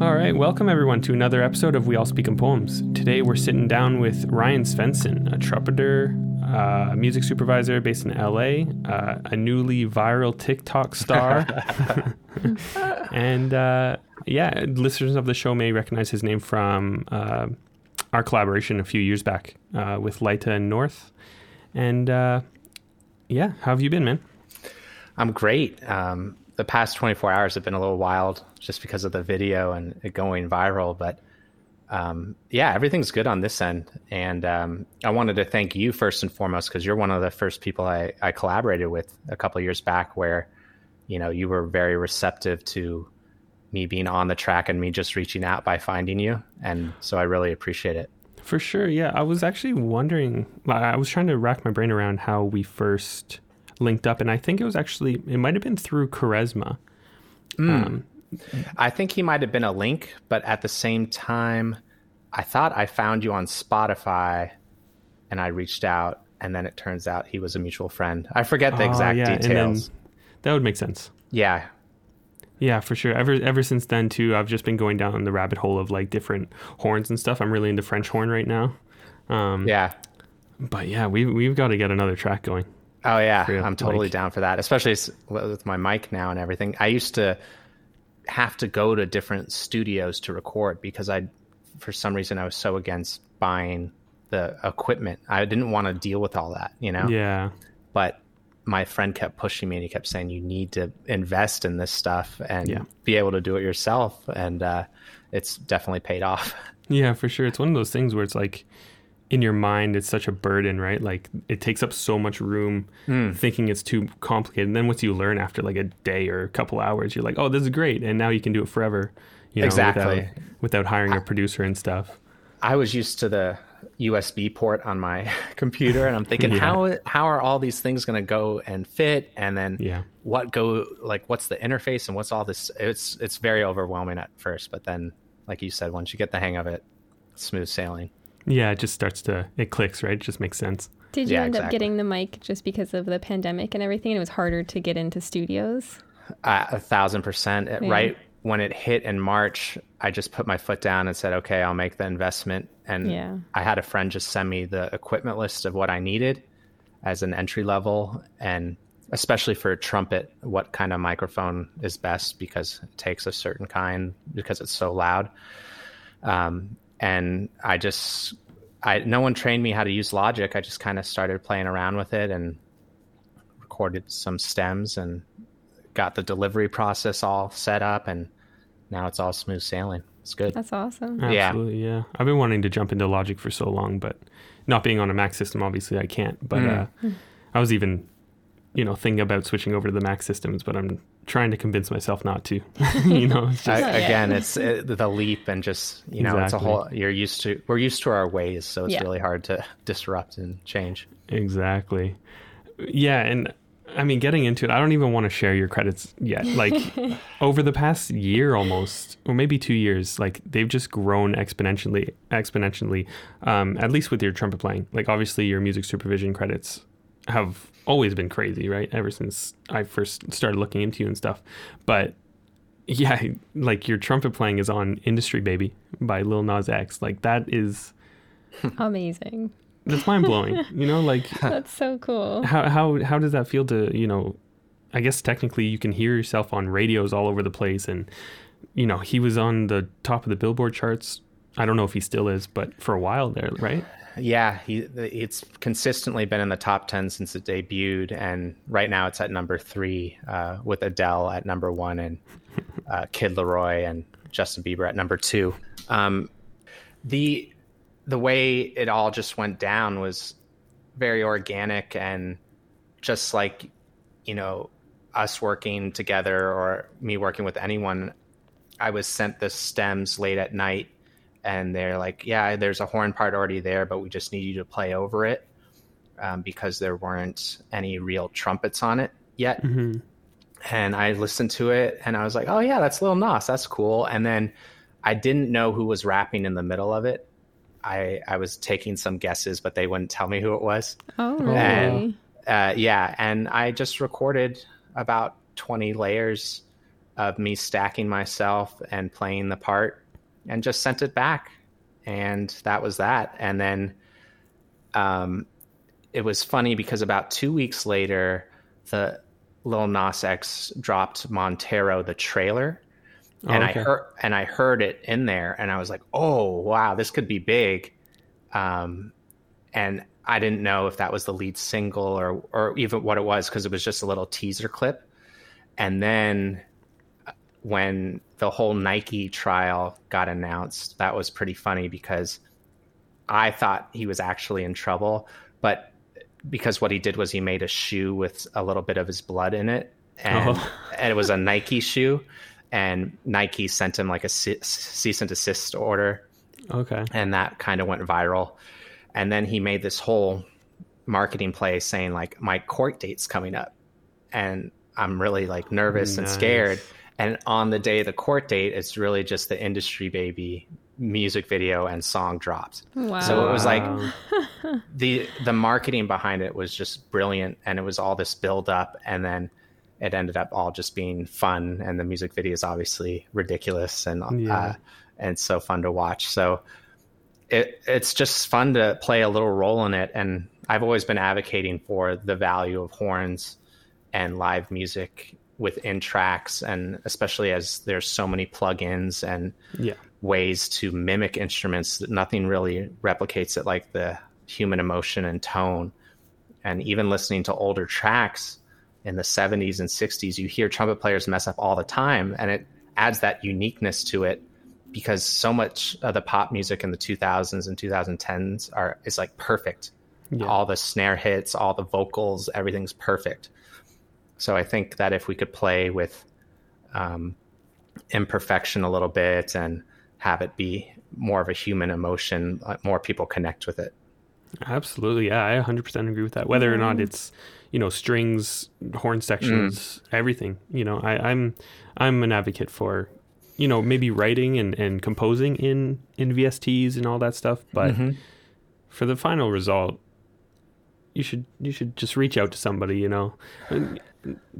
All right, welcome everyone to another episode of We All Speak in Poems. Today we're sitting down with Ryan Svensson, a trumpeter, uh, music supervisor based in LA, uh, a newly viral TikTok star, and uh, yeah, listeners of the show may recognize his name from uh, our collaboration a few years back uh, with Laita and North. And uh, yeah, how have you been, man? I'm great. Um, the past 24 hours have been a little wild just because of the video and it going viral, but um, yeah, everything's good on this end. And um, I wanted to thank you first and foremost because you're one of the first people I, I collaborated with a couple years back, where you know you were very receptive to me being on the track and me just reaching out by finding you, and so I really appreciate it. For sure, yeah. I was actually wondering. I was trying to rack my brain around how we first linked up, and I think it was actually it might have been through Charisma. Mm. Um, I think he might have been a link, but at the same time, I thought I found you on Spotify and I reached out, and then it turns out he was a mutual friend. I forget the oh, exact yeah, details. that would make sense. Yeah. Yeah, for sure. Ever ever since then too, I've just been going down the rabbit hole of like different horns and stuff. I'm really into French horn right now. Um, yeah. But yeah, we we've got to get another track going. Oh yeah, I'm totally like, down for that. Especially with my mic now and everything. I used to have to go to different studios to record because I, for some reason, I was so against buying the equipment. I didn't want to deal with all that, you know? Yeah. But my friend kept pushing me and he kept saying, you need to invest in this stuff and yeah. be able to do it yourself. And uh, it's definitely paid off. Yeah, for sure. It's one of those things where it's like, in your mind it's such a burden right? Like it takes up so much room mm. thinking it's too complicated. And then once you learn after like a day or a couple hours you're like oh this is great. And now you can do it forever you know exactly. without, without hiring a producer and stuff. I was used to the usb port on my computer and i'm thinking yeah. how how are all these things going to go and fit? And then yeah. what go like what's the interface and what's all this? It's it's very overwhelming at first but then like you said once you get the hang of it smooth sailing yeah, it just starts to it clicks, right? It just makes sense. Did you yeah, end exactly. up getting the mic just because of the pandemic and everything? And it was harder to get into studios. Uh, a thousand percent. Yeah. Right when it hit in March, I just put my foot down and said, "Okay, I'll make the investment." And yeah. I had a friend just send me the equipment list of what I needed as an entry level, and especially for a trumpet, what kind of microphone is best because it takes a certain kind because it's so loud. Um, and I just I no one trained me how to use Logic. I just kind of started playing around with it and recorded some stems and got the delivery process all set up and now it's all smooth sailing. It's good. That's awesome. Absolutely, yeah. yeah. I've been wanting to jump into Logic for so long, but not being on a Mac system, obviously I can't. But mm. uh, I was even, you know, thinking about switching over to the Mac systems, but I'm trying to convince myself not to. you know, it's just, I, again, it's it, the leap and just you know, exactly. it's a whole. You're used to we're used to our ways, so it's yeah. really hard to disrupt and change. Exactly. Yeah, and I mean, getting into it, I don't even want to share your credits yet. Like over the past year, almost, or maybe two years, like they've just grown exponentially. Exponentially, um, at least with your trumpet playing. Like obviously, your music supervision credits have always been crazy, right? Ever since I first started looking into you and stuff. But yeah, like your trumpet playing is on Industry Baby by Lil Nas X. Like that is amazing. That's mind blowing. you know, like that's so cool. How how how does that feel to you know? I guess technically you can hear yourself on radios all over the place, and you know he was on the top of the Billboard charts. I don't know if he still is, but for a while there, right? Yeah, he it's consistently been in the top ten since it debuted, and right now it's at number three uh, with Adele at number one and uh, Kid LAROI and Justin Bieber at number two. Um, the the way it all just went down was very organic and just like you know us working together or me working with anyone. I was sent the stems late at night and they're like, yeah, there's a horn part already there, but we just need you to play over it um, because there weren't any real trumpets on it yet. Mm-hmm. And I listened to it and I was like, oh, yeah, that's Lil Nas. That's cool. And then I didn't know who was rapping in the middle of it. I, I was taking some guesses, but they wouldn't tell me who it was. Oh, really? And, uh, yeah. And I just recorded about 20 layers of me stacking myself and playing the part and just sent it back. And that was that. And then um, it was funny because about two weeks later, the Lil Nas X dropped Montero, the trailer. Oh, and okay. I heard and I heard it in there, and I was like, "Oh, wow, this could be big." Um, and I didn't know if that was the lead single or or even what it was because it was just a little teaser clip. And then uh, when the whole Nike trial got announced, that was pretty funny because I thought he was actually in trouble, but because what he did was he made a shoe with a little bit of his blood in it, and, Oh. and it was a Nike shoe, and Nike sent him like a ce- cease and desist order Okay. and that kind of went viral. And then he made this whole marketing play saying like my court date's coming up, and I'm really like nervous and scared. And on the day of the court date, it's really just the industry baby music video and song drops. Wow. So it was like the the marketing behind it was just brilliant, and it was all this build up, and then it ended up all just being fun, and the music video is obviously ridiculous and Yeah. uh, and so fun to watch. So it it's just fun to play a little role in it, and I've always been advocating for the value of horns and live music within tracks, and especially as there's so many plugins and yeah. ways to mimic instruments that nothing really replicates it like the human emotion and tone. And even listening to older tracks in the 70s and 60s, you hear trumpet players mess up all the time, and it adds that uniqueness to it because so much of the pop music in the 2000s and 2010s are is like perfect. Yeah. All the snare hits, all the vocals, everything's perfect. So I think that if we could play with um, imperfection a little bit and have it be more of a human emotion, more people connect with it. Absolutely. Yeah, I 100% agree with that. Whether or not mm-hmm. it's, you know, strings, horn sections, mm. everything. You know, I, I'm I'm an advocate for, you know, maybe writing and, and composing in in VSTs and all that stuff, but mm-hmm. for the final result, you should you should just reach out to somebody, you know.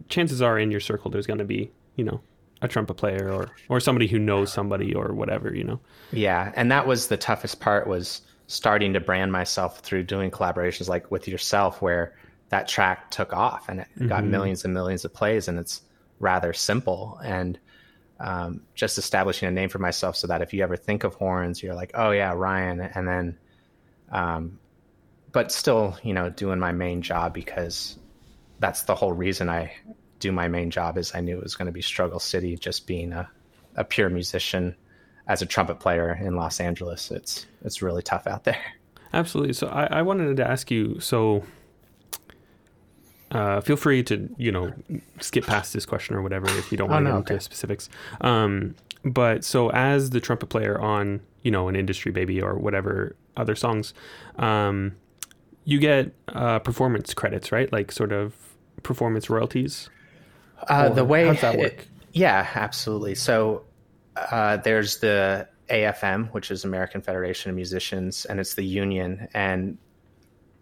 Chances are in your circle there's going to be, you know, a trumpet player or or somebody who knows somebody or whatever, you know. Yeah, and that was the toughest part was starting to brand myself through doing collaborations like with yourself where that track took off and it got millions and millions of plays and it's rather simple and um, just establishing a name for myself so that if you ever think of horns you're like oh yeah ryan and then um, but still you know doing my main job because that's the whole reason i do my main job is i knew it was going to be struggle city just being a, a pure musician as a trumpet player in los angeles it's it's really tough out there Absolutely. So I, I wanted to ask you. So uh, feel free to you know skip past this question or whatever if you don't Oh, want to no, get into specifics. Um, but so as the trumpet player on you know an industry baby or whatever other songs, um, you get uh, performance credits, right? Like sort of performance royalties. Uh, the way how does that it- work? yeah, absolutely. So uh, there's the AFM, which is American Federation of Musicians, and it's the union, and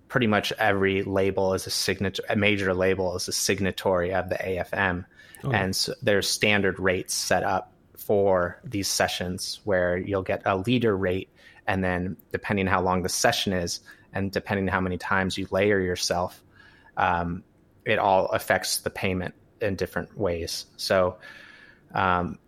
pretty much every label is a signature. A major label is a signatory of the AFM, and so there's standard rates set up for these sessions where you'll get a leader rate, and then depending how long the session is, and depending how many times you layer yourself, um, it all affects the payment in different ways. So, um,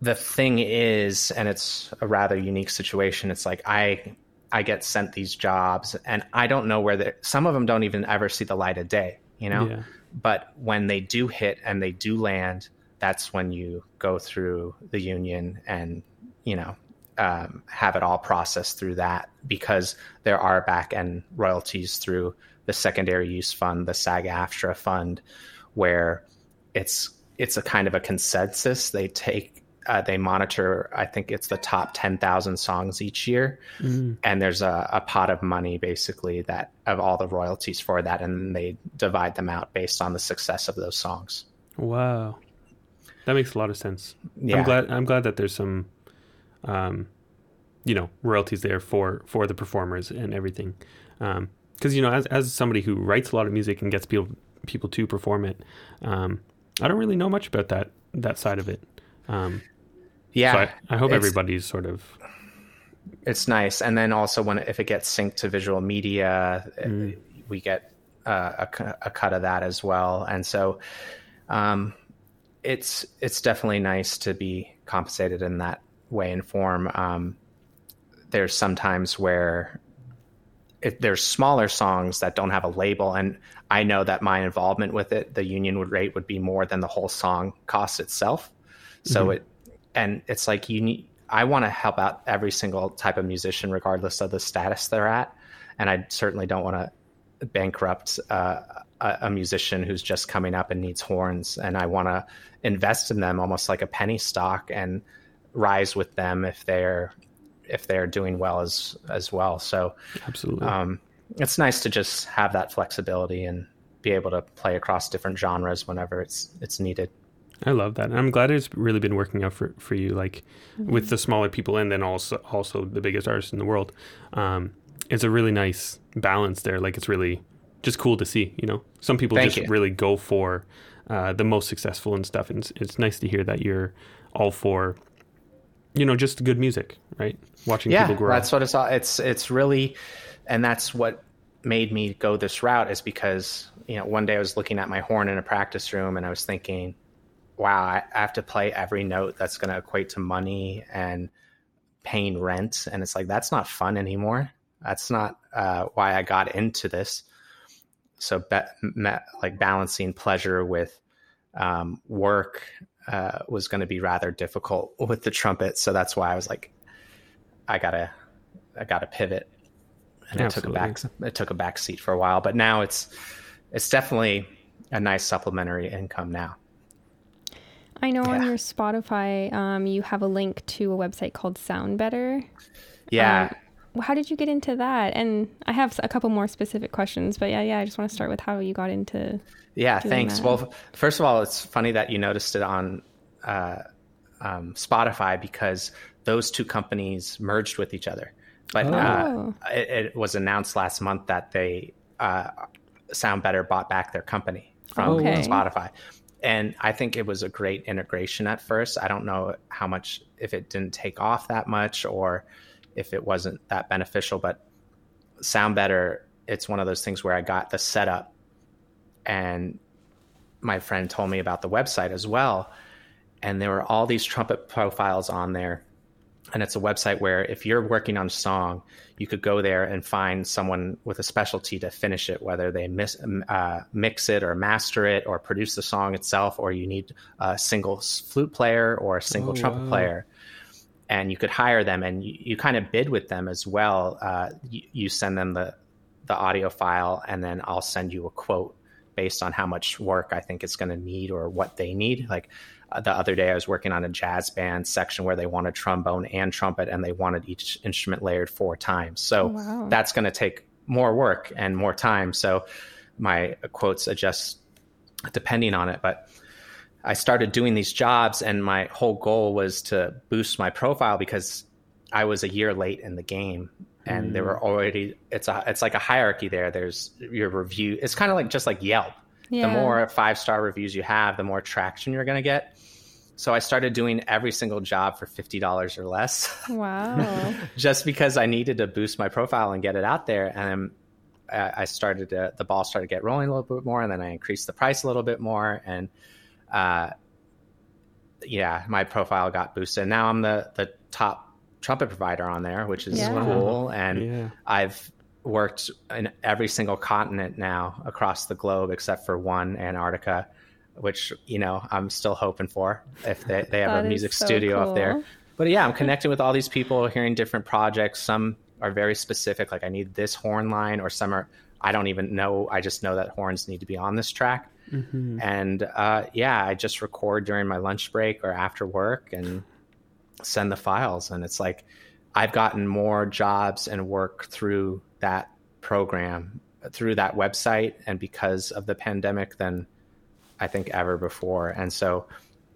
the thing is, and it's a rather unique situation. It's like I I get sent these jobs, and I don't know where they. Some of them don't even ever see the light of day. You know, Yeah. but when they do hit and they do land, that's when you go through the union and you know um, have it all processed through that because there are back end royalties through the secondary use fund, the SAG-AFTRA fund, where it's it's a kind of a consensus. They take uh, they monitor. I think it's the top ten thousand songs each year, and there's a, a pot of money basically that of all the royalties for that, and they divide them out based on the success of those songs. Wow, that makes a lot of sense. Yeah. I'm glad. I'm glad that there's some, um, you know, royalties there for for the performers and everything. Because you know, as as somebody who writes a lot of music and gets people people to perform it, um, I don't really know much about that that side of it. Um, Yeah, so I, I hope everybody's sort of it's nice and then also when if it gets synced to visual media Mm. uh, we get uh, a, a cut of that as well and so um, it's it's definitely nice to be compensated in that way and form um, there's sometimes where if there's smaller songs that don't have a label and i know that my involvement with it the union would rate would be more than the whole song cost itself. So it and it's like you need i want to help out every single type of musician regardless of the status they're at. And i certainly don't want to bankrupt uh, a, a musician who's just coming up and needs horns. And i want to invest in them almost like a penny stock and rise with them if they're if they're doing well as as well so absolutely. um, it's nice to just have that flexibility and be able to play across different genres whenever it's it's needed I love that. And I'm glad it's really been working out for, for you, like with the smaller people and then also also the biggest artists in the world. Um, it's a really nice balance there. Like it's really just cool to see, you know. Some people Thank just you. really go for uh, the most successful and stuff. And it's, it's nice to hear that you're all for, you know, just good music, right? Watching yeah people grow. Yeah, that's what it's all it's it's really and that's what made me go this route is because you know one day i was looking at my horn in a practice room and i was thinking wow i, have to play every note that's going to equate to money and paying rent and it's like that's not fun anymore that's not uh, why i got into this so be- me- like balancing pleasure with um, work uh, was going to be rather difficult with the trumpet so that's why i was like I gotta I gotta pivot, and I took a back it took a back seat for a while. But now it's it's definitely a nice supplementary income now. I know on your Spotify, um, you have a link to a website called SoundBetter. Yeah, Well, How did you get into that? And I have a couple more specific questions, but yeah, yeah, I just want to start with how you got into. yeah. Thanks. that. Well, first of all, it's funny that you noticed it on uh, um, Spotify because those two companies merged with each other. But uh, Oh. it, it was announced last month that they uh, SoundBetter bought back their company from Okay. Spotify. And I think it was a great integration at first. I don't know how much, if it didn't take off that much or if it wasn't that beneficial, but SoundBetter, it's one of those things where I got the setup and my friend told me about the website as well. And there were all these trumpet profiles on there and it's a website where if you're working on a song you could go there and find someone with a specialty to finish it whether they mis- uh, mix it or master it or produce the song itself or you need a single flute player or a single Oh, trumpet wow. player and you could hire them and you, you kind of bid with them as well uh, you, you send them the, the audio file and then i'll send you a quote based on how much work i think it's going to need or what they need like uh, the other day I was working on a jazz band section where they wanted trombone and trumpet and they wanted each instrument layered four times. So Oh, wow. that's going to take more work and more time. So my quotes adjust depending on it. But I started doing these jobs and my whole goal was to boost my profile because I was a year late in the game and there were hmm. already it's a it's like a hierarchy there. There's your review. It's kind of like just like Yelp Yeah. the more five star reviews you have, the more traction you're going to get. So I started doing every single job for $50 or less Wow. just because I needed to boost my profile and get it out there. And I uh, I started to, the ball started to get rolling a little bit more. And then I increased the price a little bit more. And uh, yeah, my profile got boosted. Now I'm the, the top trumpet provider on there, which is Yeah. cool. And yeah. I've worked in every single continent now across the globe except for one, Antarctica, which you know I'm still hoping for if they, they have a music so studio up there. But yeah, I'm connecting with all these people, hearing different projects. Some are very specific, like I need this horn line, or some are I don't even know. I just know that horns need to be on this track. Mm-hmm. And uh, yeah, I just record during my lunch break or after work and send the files. And it's like I've gotten more jobs and work through that program, through that website, and because of the pandemic than I think ever before. And so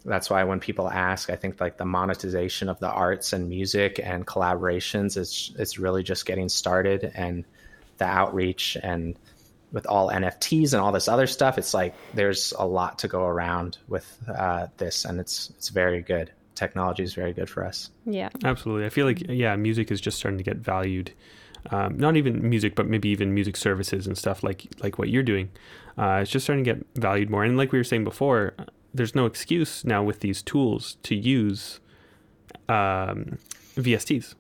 that's why when people ask, I think like the monetization of the arts and music and collaborations is it's really just getting started and the outreach and with all NFTs and all this other stuff, it's like there's a lot to go around with uh, this, and it's it's very good. Technology is very good for us. Yeah. Absolutely. I feel like yeah, music is just starting to get valued. Um, not even music, but maybe even music services and stuff like like what you're doing. Uh, it's just starting to get valued more. And like we were saying before, there's no excuse now with these tools to use um, VSTs.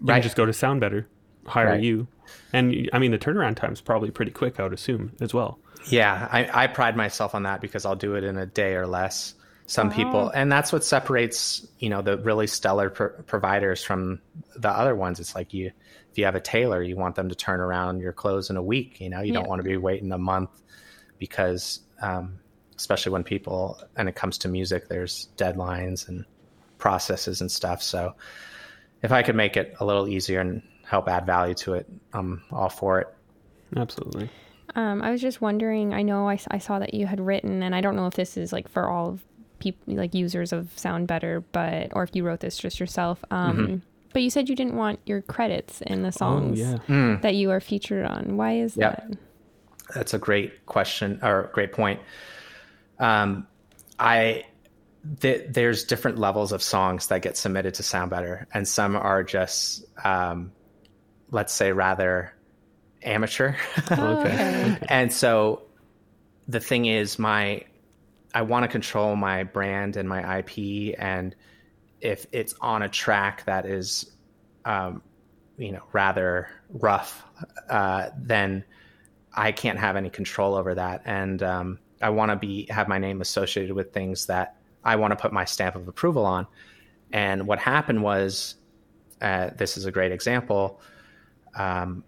You Right. can just go to SoundBetter, hire Right. you, and I mean the turnaround time's probably pretty quick. I would assume as well. Yeah, I, I pride myself on that because I'll do it in a day or less. Some people, and that's what separates you know the really stellar pro- providers from the other ones. It's like you, if you have a tailor, you want them to turn around your clothes in a week. You know, you Yeah. don't want to be waiting a month because, um, especially when people, and it comes to music, there's deadlines and processes and stuff. So, if I could make it a little easier and help add value to it, I'm all for it. Absolutely. Um, I was just wondering. I know I saw that you had written, and I don't know if this is like for all people, like users of SoundBetter, but or if you wrote this just yourself. Um, But you said you didn't want your credits in the songs Oh yeah. that you are featured on. Why is Yep. that? That's a great question or great point. Um, I th- there's different levels of songs that get submitted to SoundBetter, and some are just, um, let's say, rather amateur. Oh, Okay. and so the thing is, my I want to control my brand and my IP, and if it's on a track that is, um, you know, rather rough, uh, then I can't have any control over that, and um, I want to be have my name associated with things that I want to put my stamp of approval on. And what happened was, uh, this is a great example. Um,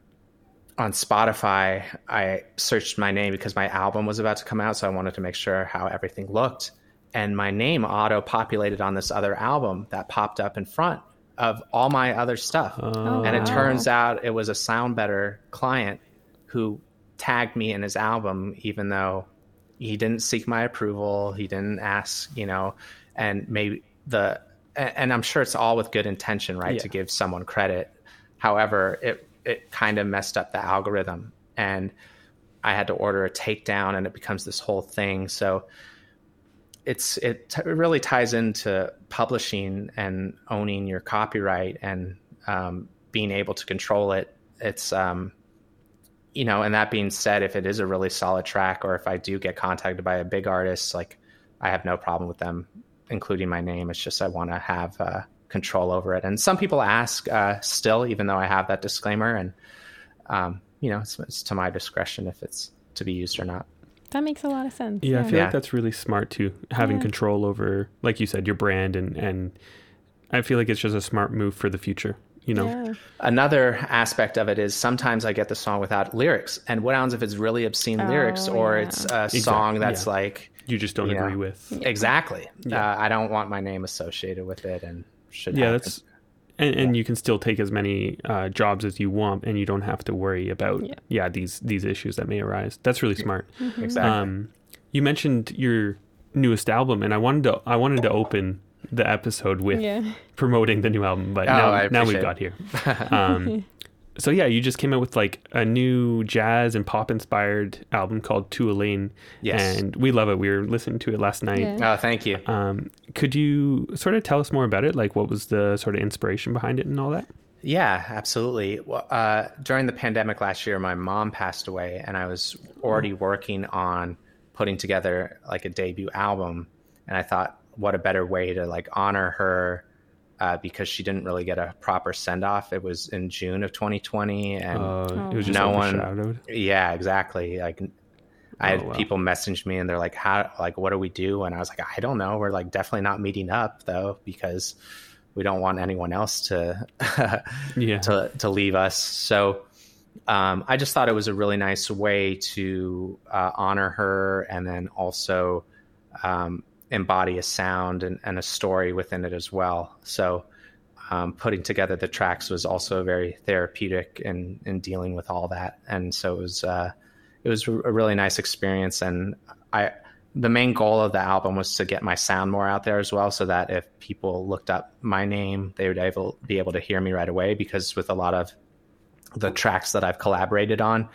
on Spotify, I searched my name because my album was about to come out, so I wanted to make sure how everything looked. And my name auto populated on this other album that popped up in front of all my other stuff. Oh, and it wow. turns out it was a SoundBetter client who tagged me in his album, even though he didn't seek my approval. He didn't ask, you know, and maybe the, and I'm sure it's all with good intention, right? Yeah. To give someone credit. However, it, it kind of messed up the algorithm and I had to order a takedown and it becomes this whole thing. So it's, it t- really ties into publishing and owning your copyright and um, being able to control it. It's, um, you know, and that being said, if it is a really solid track or if I do get contacted by a big artist, like I have no problem with them including my name. It's just I want to have uh, control over it. And some people ask uh, still, even though I have that disclaimer, and um, you know, it's, it's to my discretion if it's to be used or not. That makes a lot of sense. Yeah, I feel Yeah. like that's really smart too. Having Yeah. control over, like you said, your brand and and I feel like it's just a smart move for the future. You know, Yeah. Another aspect of it is sometimes I get the song without lyrics, and what happens if it's really obscene Oh, lyrics or yeah. it's a song that's yeah. like you just don't You know. agree with. exactly. Yeah. Uh, I don't want my name associated with it, and should Yeah, have that's and, and you can still take as many uh, jobs as you want, and you don't have to worry about Yeah. yeah, these these issues that may arise. That's really smart. exactly. Um, you mentioned your newest album, and I wanted to I wanted to open the episode with Yeah. promoting the new album, but Oh, now now we've appreciate got here. Um, so yeah, you just came out with like a new jazz and pop inspired album called To Elaine, Yes. and we love it. We were listening to it last night. Yeah. oh, thank you. Um, could you sort of tell us more about it? Like, what was the sort of inspiration behind it and all that? Yeah, absolutely. Well, uh, during the pandemic last year, my mom passed away, and I was already working on putting together like a debut album. And I thought, what a better way to like honor her uh, because she didn't really get a proper send off. It was in June of 2020, and Uh, it was just No one- yeah, exactly. Like I had Oh, wow. people message me, and they're like, "How? Like, what do we do?" And I was like, "I don't know. We're like definitely not meeting up though because." We don't want anyone else to Yeah. to to leave us. So um, I just thought it was a really nice way to uh, honor her and then also um, embody a sound and, and a story within it as well. So um, putting together the tracks was also very therapeutic in in dealing with all that, and so it was uh, it was a really nice experience. And I the main goal of the album was to get my sound more out there as well, so that if people looked up my name, they would able be able to hear me right away. Because with a lot of the tracks that I've collaborated on,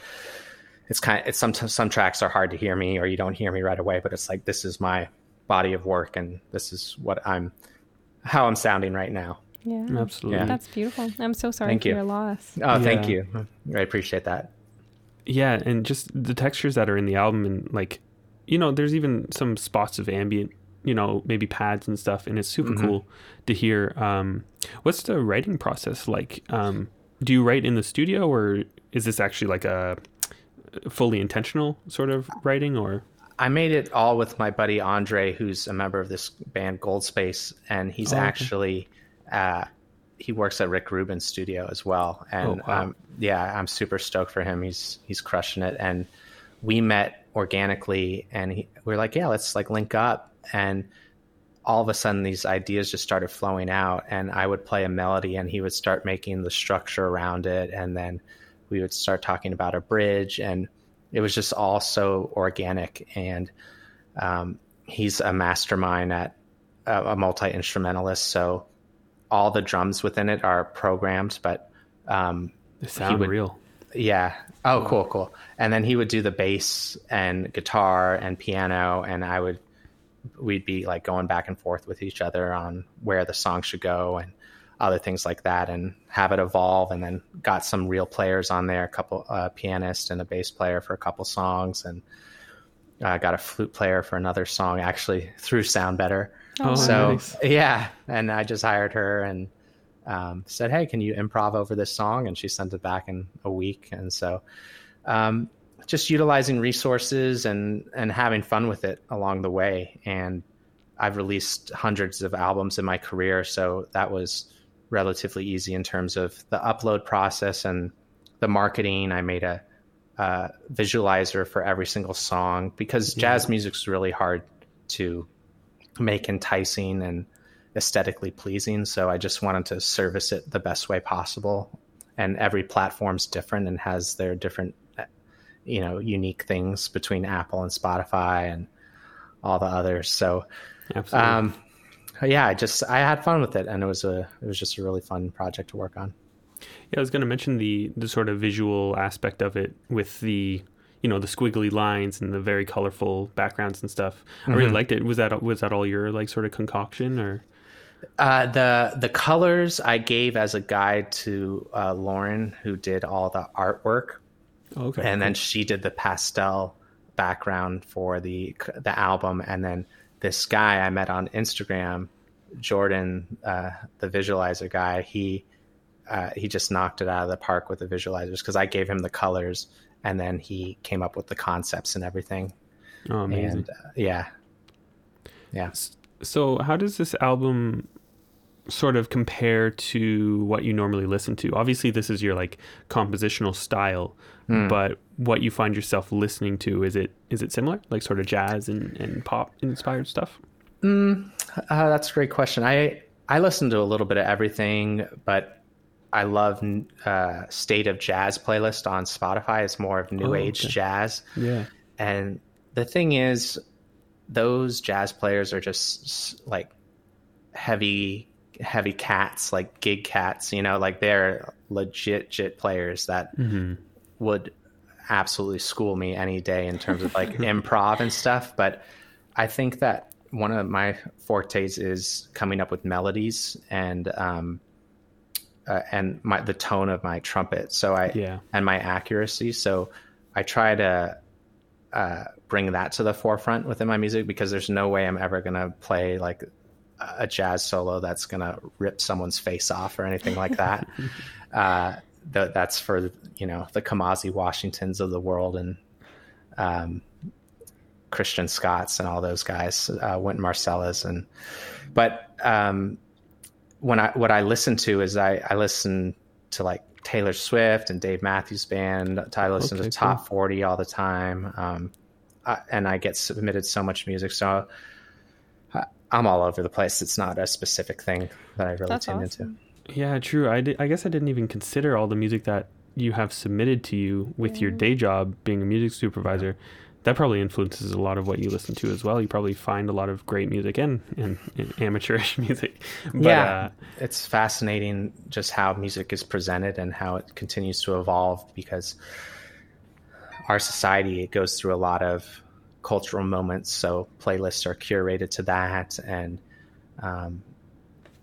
it's kind of it's some some tracks are hard to hear me or you don't hear me right away, but it's like this is my body of work and this is what I'm how I'm sounding right now. Yeah. Absolutely. Yeah. That's beautiful. I'm so sorry Thank for you. your loss. Oh, thank you. I appreciate that. Yeah, and just the textures that are in the album, and like, you know, there's even some spots of ambient, you know, maybe pads and stuff, and it's super Mm-hmm. cool to hear. Um, what's the writing process like? Um, do you write in the studio, or is this actually like a fully intentional sort of writing, or? I made it all with my buddy Andre, who's a member of this band Gold Space, and he's Oh, okay. actually uh, he works at Rick Rubin's studio as well. And Oh, wow. um, yeah, I'm super stoked for him. He's he's crushing it. And we met organically, and he, we are like, yeah, let's like link up. And all of a sudden, these ideas just started flowing out. And I would play a melody, and he would start making the structure around it, and then we would start talking about a bridge and it was just all so organic. And um, he's a mastermind at uh, a multi instrumentalist so all the drums within it are programmed but um, They sound would- real. yeah. Oh cool cool. And then he would do the bass and guitar and piano. And i would we'd be like going back and forth with each other on where the song should go. And other things like that and have it evolve and then got some real players on there a couple uh, pianist and a bass player for a couple songs and uh, got a flute player for another song actually through SoundBetter. Oh, so nice. yeah and i just hired her and um, said hey can you improv over this song? And she sent it back in a week. And so um, just utilizing resources and and having fun with it along the way. And i've released hundreds of albums in my career. So that was relatively easy in terms of the upload process and the marketing i made a uh, visualizer for every single song because jazz music's really hard to make enticing and aesthetically pleasing. So I just wanted to service it the best way possible. And every platform's different and has their different, you know, unique things between Apple and Spotify and all the others. So, Absolutely. um, yeah, I just I had fun with it, and it was a it was just a really fun project to work on. Yeah, I was going to mention the the sort of visual aspect of it with the you know the squiggly lines and the very colorful backgrounds and stuff. I really liked it. Was that was that all your like sort of concoction or? Uh, the the colors I gave as a guide to uh, Lauren, who did all the artwork. Oh, okay. and then she did the pastel background for the the album and then this guy i met on instagram jordan uh, the visualizer guy he uh, he just knocked it out of the park with the visualizers because i gave him the colors and then he came up with the concepts and everything oh, amazing. and uh, yeah yeah So, how does this album sort of compare to what you normally listen to? Obviously, this is your like compositional style, Hmm. but what you find yourself listening to is it is it similar, like sort of jazz and, and pop inspired stuff? Uh, that's a great question. I I listen to a little bit of everything, but I love uh, State of Jazz playlist on Spotify. It's more of new Oh, age okay. jazz, Yeah. and the thing is, those jazz players are just like heavy heavy cats, like gig cats. You know, like they're legit jit players that hmm would absolutely school me any day in terms of like improv and stuff. But I think that one of my fortes is coming up with melodies and um, uh, and my the tone of my trumpet. So I Yeah. and my accuracy. So I try to uh, bring that to the forefront within my music because there's no way I'm ever gonna play like a jazz solo that's gonna rip someone's face off or anything like that. uh, th- that's for you know the Kamasi Washingtons of the world and um, Christian Scotts and all those guys, uh, Wynton Marsalis and but um, when I what I listen to is I, I listen to like Taylor Swift and Dave Matthews Band. I listen Okay, to Top Forty all the time, um, I, and I get submitted so much music. So I, I'm all over the place. It's not a specific thing that I really That's tune awesome. into. Yeah, true. I, did, I guess I didn't even consider all the music that you have submitted to you with your day job being a music supervisor. That probably influences a lot of what you listen to as well. You probably find a lot of great music and, and, and amateurish music. But, yeah, uh, it's fascinating just how music is presented and how it continues to evolve because our society it goes through a lot of cultural moments, so playlists are curated to that, and um,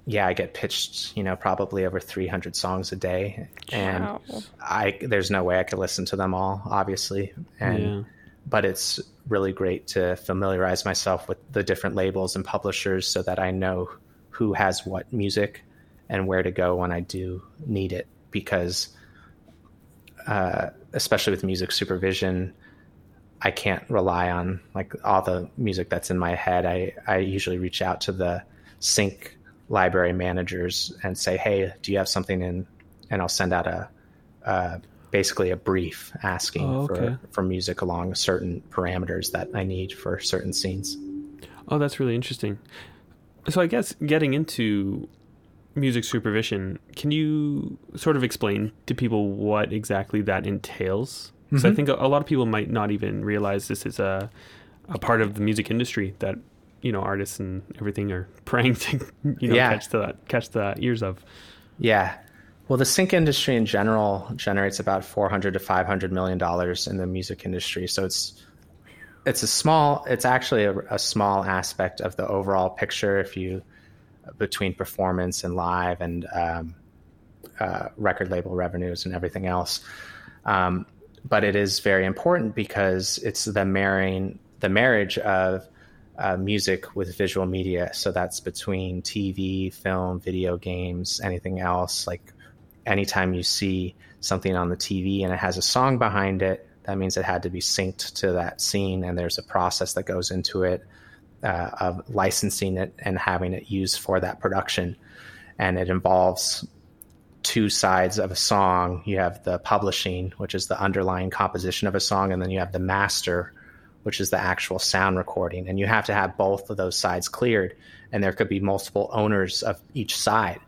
yeah, I get pitched, you know, probably over 300 songs a day, and Wow. I there's no way I could listen to them all, obviously, and Yeah. but it's really great to familiarize myself with the different labels and publishers so that I know who has what music and where to go when I do need it because uh, especially with music supervision I can't rely on like all the music that's in my head I, I usually reach out to the sync library managers and say hey do you have something in and I'll send out a uh, basically a brief asking Oh, okay. for, for music along certain parameters that I need for certain scenes. Oh, that's really interesting. So I guess getting into music supervision, can you sort of explain to people what exactly that entails? Because I think a, a lot of people might not even realize this is a a part of the music industry that you know artists and everything are praying to you know Yeah. catch the catch the ears of. Yeah. Well, the sync industry in general generates about 400 to 500 million dollars in the music industry. So it's it's a small it's actually a, a small aspect of the overall picture if you between performance and live and um, uh, record label revenues and everything else. Um, but it is very important because it's the marrying the marriage of uh, music with visual media. So that's between TV, film, video games, anything else. Like anytime you see something on the TV and it has a song behind it, that means it had to be synced to that scene, and there's a process that goes into it uh, of licensing it and having it used for that production. And it involves two sides of a song. You have the publishing, which is the underlying composition of a song, and then you have the master, which is the actual sound recording. And you have to have both of those sides cleared. And there could be multiple owners of each side.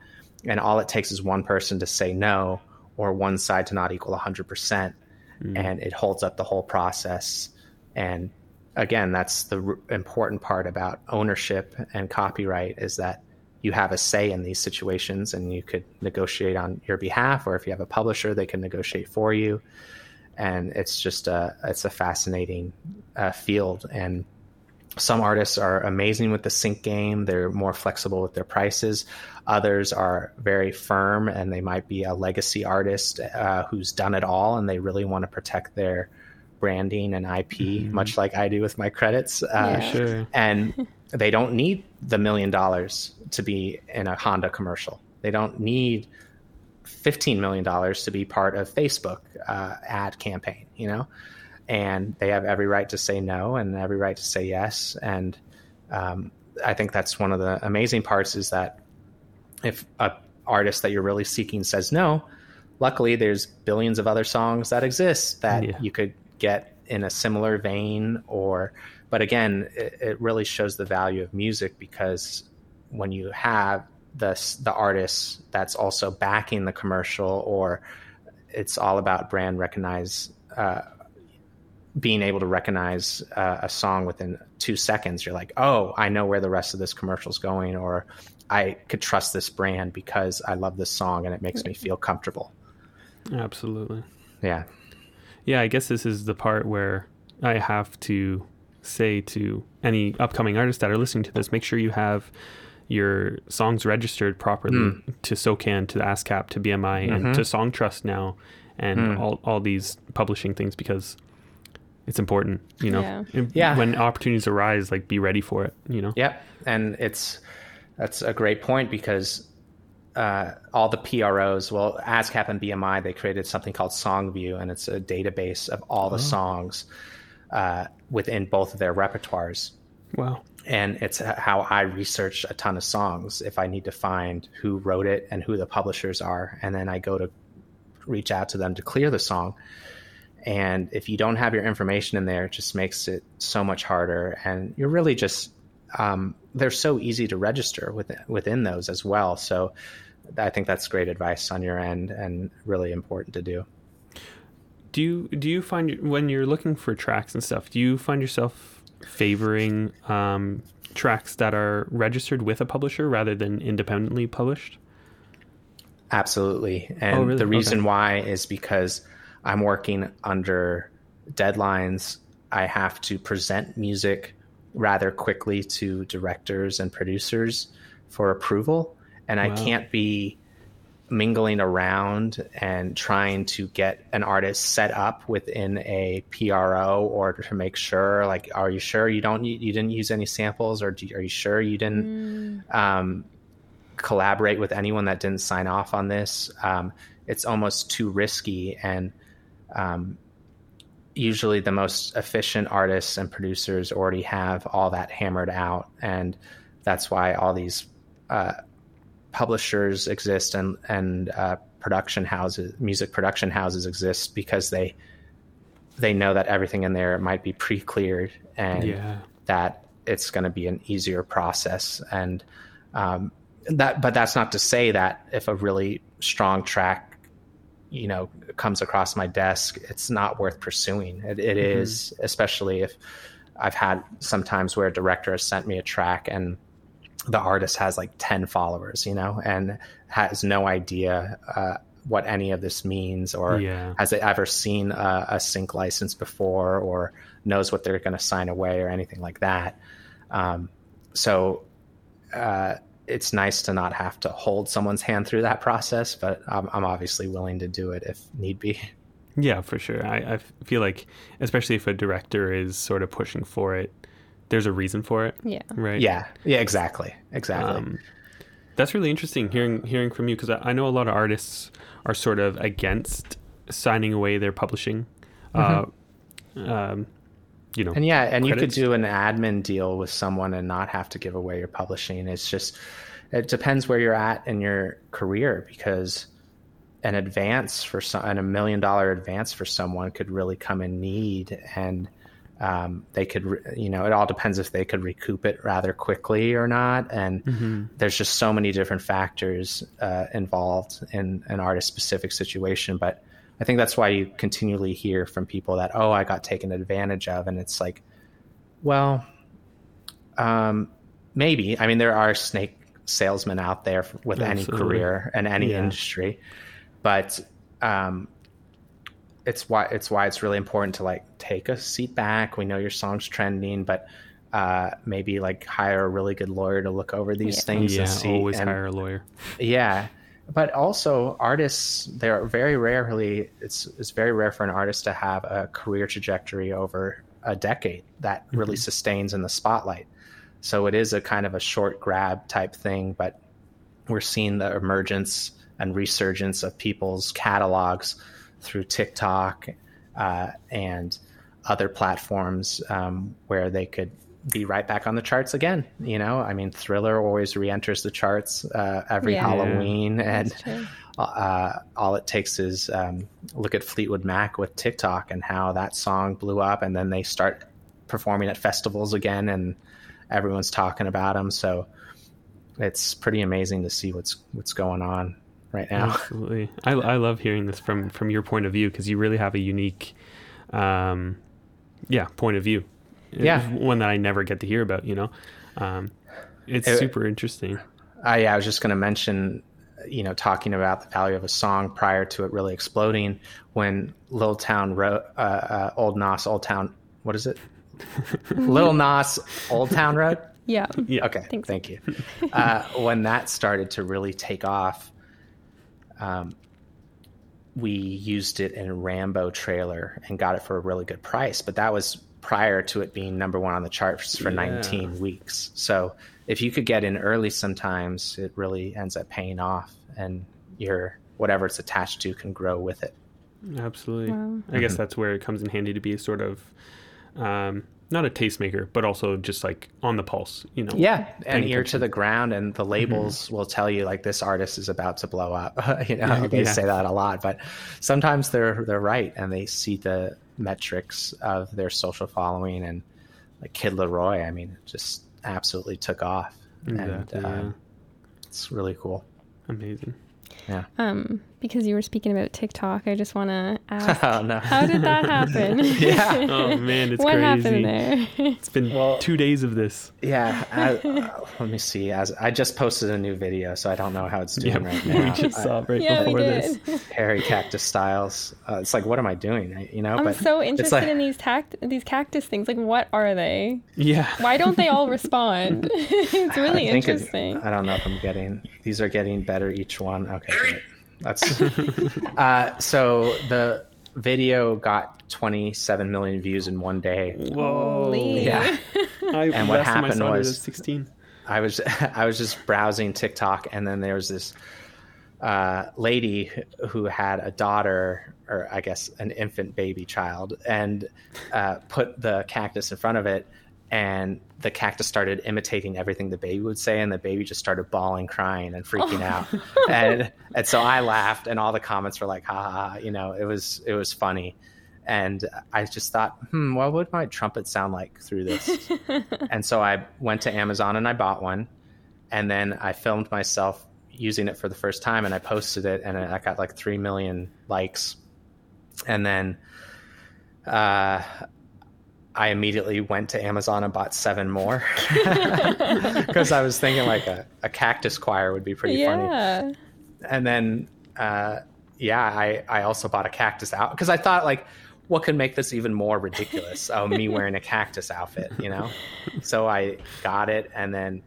And all it takes is one person to say no or one side to not equal 100%. Hmm. And it holds up the whole process. And again, that's the r- important part about ownership and copyright is that you have a say in these situations and you could negotiate on your behalf or if you have a publisher they can negotiate for you and it's just a it's a fascinating uh, field and some artists are amazing with the sync game they're more flexible with their prices others are very firm and they might be a legacy artist uh, who's done it all and they really want to protect their branding and ip much like i do with my credits uh, Yeah. Sure. and they don't need the million dollars to be in a Honda commercial. They don't need fifteen million dollars to be part of Facebook uh, ad campaign. You know, and they have every right to say no and every right to say yes. And um, I think that's one of the amazing parts is that if a artist that you're really seeking says no, luckily there's billions of other songs that exist that Yeah. you could get in a similar vein or but again it, it really shows the value of music because when you have the the artist that's also backing the commercial or it's all about brand recognize uh, being able to recognize uh, a song within two seconds. You're like oh i know where the rest of this commercial is going or i could trust this brand because i love this song and it makes me feel comfortable. Absolutely. yeah. Yeah, I guess this is the part where I have to say to any upcoming artists that are listening to this, make sure you have your songs registered properly to SOCAN, to ASCAP, to BMI, and to Songtrust now, and all, all these publishing things because it's important, you know. Yeah. Yeah. When opportunities arise, like be ready for it, you know. Yep, and it's that's a great point because uh, all the PROs, well, ASCAP and BMI, they created something called SongView, and it's a database of all the songs uh, within both of their repertoires. Wow. And it's how I research a ton of songs if I need to find who wrote it and who the publishers are, and then I go to reach out to them to clear the song. And if you don't have your information in there, it just makes it so much harder. And you're really just um, they're so easy to register within within those as well. So I think that's great advice on your end and really important to do. Do you do you find when you're looking for tracks and stuff, do you find yourself favoring um, tracks that are registered with a publisher rather than independently published? Absolutely. And Oh, really? the reason Okay. why is because I'm working under deadlines, I have to present music rather quickly to directors and producers for approval. And wow. I can't be mingling around and trying to get an artist set up within a PRO or to make sure like are you sure you don't you didn't use any samples or do, are you sure you didn't mm. um, collaborate with anyone that didn't sign off on this um, it's almost too risky and um, usually the most efficient artists and producers already have all that hammered out and that's why all these uh, publishers exist and and uh, production houses, music production houses exist because they they know that everything in there might be pre-cleared and yeah. that it's going to be an easier process and um, that but that's not to say that if a really strong track you know comes across my desk it's not worth pursuing it, it mm-hmm. is, especially if i've had sometimes where a director has sent me a track and the artist has like 10 followers, you know, and has no idea uh, what any of this means or yeah. has it ever seen a, a, sync license before or knows what they're going to sign away or anything like that. Um, so uh, it's nice to not have to hold someone's hand through that process, but I'm, I'm obviously willing to do it if need be. Yeah, for sure. I, I feel like, especially if a director is sort of pushing for it, there's a reason for it. Yeah. Right. Yeah. Yeah. Exactly. Exactly. Um, that's really interesting hearing hearing from you because I, I, know a lot of artists are sort of against signing away their publishing. Mm-hmm. Uh, um, you know, and yeah, and credits. you could do an admin deal with someone and not have to give away your publishing. It's just it depends where you're at in your career because an advance for some, and a million dollar advance for someone could really come in need and um, they could, you know, it all depends if they could recoup it rather quickly or not. And mm-hmm. there's just so many different factors uh, involved in an artist specific situation. But I think that's why you continually hear from people that, oh, I got taken advantage of. And it's like, well, um, maybe. I mean, there are snake salesmen out there with Absolutely. any career and any yeah. industry. But um, it's why it's why it's really important to like take a seat back. We know your song's trending, but uh, maybe like hire a really good lawyer to look over these yeah. things. Yeah, see, always and, hire a lawyer. Yeah, but also artists. They're very rarely. It's it's very rare for an artist to have a career trajectory over a decade that mm-hmm. really sustains in the spotlight. So it is a kind of a short grab type thing, but we're seeing the emergence and resurgence of people's catalogs through TikTok uh, and other platforms um, where they could be right back on the charts again. You know, I mean, Thriller always re-enters the charts uh, every yeah, Halloween, and uh, all it takes is um, look at Fleetwood Mac with TikTok and how that song blew up, and then they start performing at festivals again, and everyone's talking about them. So it's pretty amazing to see what's what's going on right now. Absolutely, I, I love hearing this from from your point of view because you really have a unique, um, yeah, point of view. Yeah, one that I never get to hear about. You know, um, it's it, super interesting. Uh, yeah, I was just going to mention, you know, talking about the value of a song prior to it really exploding. When Little Town Road, uh, uh, Old Nas, Old Town, what is it? Lil Nas, Old Town Road. Yeah. yeah. Okay. Thank you. Uh, when that started to really take off, um, we used it in a Rambo trailer and got it for a really good price. But that was prior to it being number one on the charts for yeah. 19 weeks. So if you could get in early, sometimes it really ends up paying off, and your whatever it's attached to can grow with it. Absolutely. Wow. I guess mm-hmm. that's where it comes in handy to be sort of um, not a tastemaker, but also just like on the pulse, you know. Yeah, and ear to the ground, and the mm-hmm. labels mm-hmm. will tell you like this artist is about to blow up. you know, they yeah. say that a lot, but sometimes they're they're right, and they see the metrics of their social following, and like Kid LAROI, I mean, just absolutely took off, exactly, and uh, yeah. it's really cool. Amazing. Yeah. Um, because you were speaking about TikTok, I just want to ask, Oh no. how did that happen? Yeah. Oh man, it's what crazy. happened there? It's been Well- two days of this. Yeah, I, uh, let me see. As I just posted a new video, so I don't know how it's doing Yeah, right we just I- saw it right yeah, before this. hairy cactus styles. Uh, it's like, what am I doing? I- You know, I'm but so interested like, in these tact these cactus things. Like, what are they? Yeah. Why don't they all respond? it's really I think it- interesting. I don't know if I'm getting. These are getting better each one. Okay, great. That's. uh, so the video got 27 million views in one day. Whoa. Holy. Yeah. I, And what last time I happened saw it, it was- was 16. I was I was just browsing TikTok, and then there was this uh, lady who had a daughter, or I guess an infant baby child, and uh, put the cactus in front of it, and the cactus started imitating everything the baby would say, and the baby just started bawling, crying, and freaking out, and and so I laughed, and all the comments were like, "Ha ha!" ha," You know, it was it was funny. And I just thought, hmm, what would my trumpet sound like through this? and so I went to Amazon and I bought one, and then I filmed myself using it for the first time, and I posted it, and I got like three million likes, and then uh, I immediately went to Amazon and bought seven more. Because I was thinking like a, a cactus choir would be pretty funny. Yeah. and then uh, yeah i i also bought a cactus out because i thought like what could make this even more ridiculous? Oh me wearing a cactus outfit you know? So i got it and then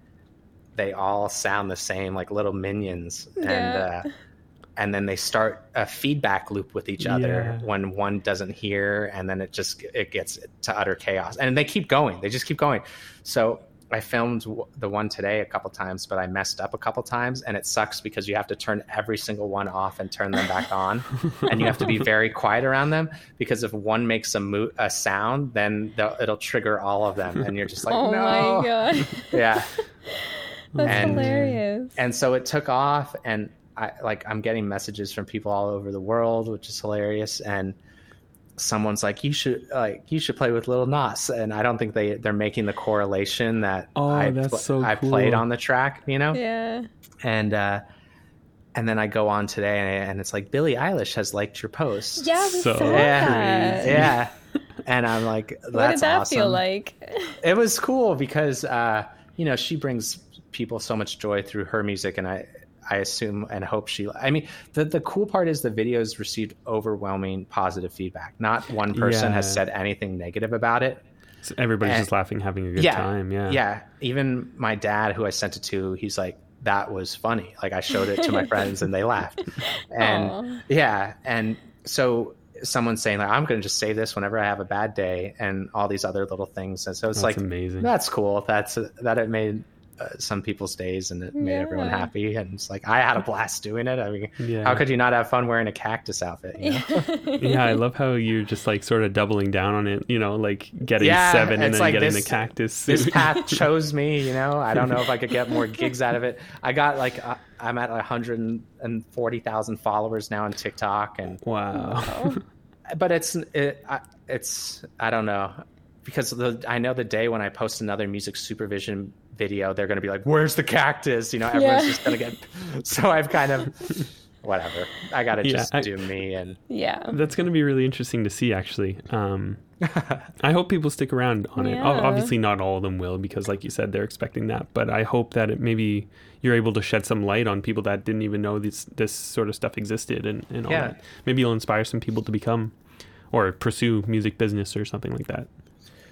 they all sound the same like little minions. And uh and then they start a feedback loop with each other Yeah. when one doesn't hear and then it just it gets to utter chaos and they keep going they just keep going so i filmed w- the one today a couple times but i messed up a couple times and it sucks because you have to turn every single one off and turn them back on and you have to be very quiet around them because if one makes a mo- a sound then it'll trigger all of them and you're just like oh no my god. yeah That's And- hilarious. and so it took off and i like i'm getting messages from people all over the world which is hilarious. And someone's like you should like you should play with Lil Nas. And i don't think they they're making the correlation that Oh, I, that's pl- so I played on the track you know? Yeah. and uh and then i go on today and, and it's like billie eilish has liked your post. Yeah, we So saw yeah. that. yeah. And i'm like that's What did that awesome. feel like? it was cool because uh, you know she brings people so much joy through her music, and I I assume and hope she. I mean, the the cool part is the videos received overwhelming positive feedback. Not one person has said anything negative about it. So everybody's And- just laughing, having a good yeah, time. Yeah. yeah. Even my dad, who I sent it to, he's like, "That was funny." Like I showed it to my friends, and they laughed. And Aw. yeah, and so someone's saying like, "I'm going to just say this whenever I have a bad day," and all these other little things. And so it's That's like amazing. that's cool. That's that it made uh, some people's days and it made everyone happy. And it's like I had a blast doing it. I mean, Yeah. how could you not have fun wearing a cactus outfit? You know? yeah, I love how you're just like sort of doubling down on it, you know, like getting Yeah, seven and then like getting this- the cactus. this path chose me. You know, I don't know if I could get more gigs out of it. I got like uh, I'm at 140,000 followers now on TikTok, and wow. but it's it, I, it's I don't know because the, I know the day when I post another music supervision video, they're going to be like, "Where's the cactus?" You know, everyone's Yeah. just going to get. So I've kind of whatever. I got to Yeah, just I- do me and yeah. That's going to be really interesting to see, actually. Um, I hope people stick around on it. Ob- Obviously, not all of them will, because, like you said, they're expecting that. But I hope that it maybe you're able to shed some light on people that didn't even know this this sort of stuff existed, and, and all Yeah. that. Maybe you'll inspire some people to become or pursue music business or something like that.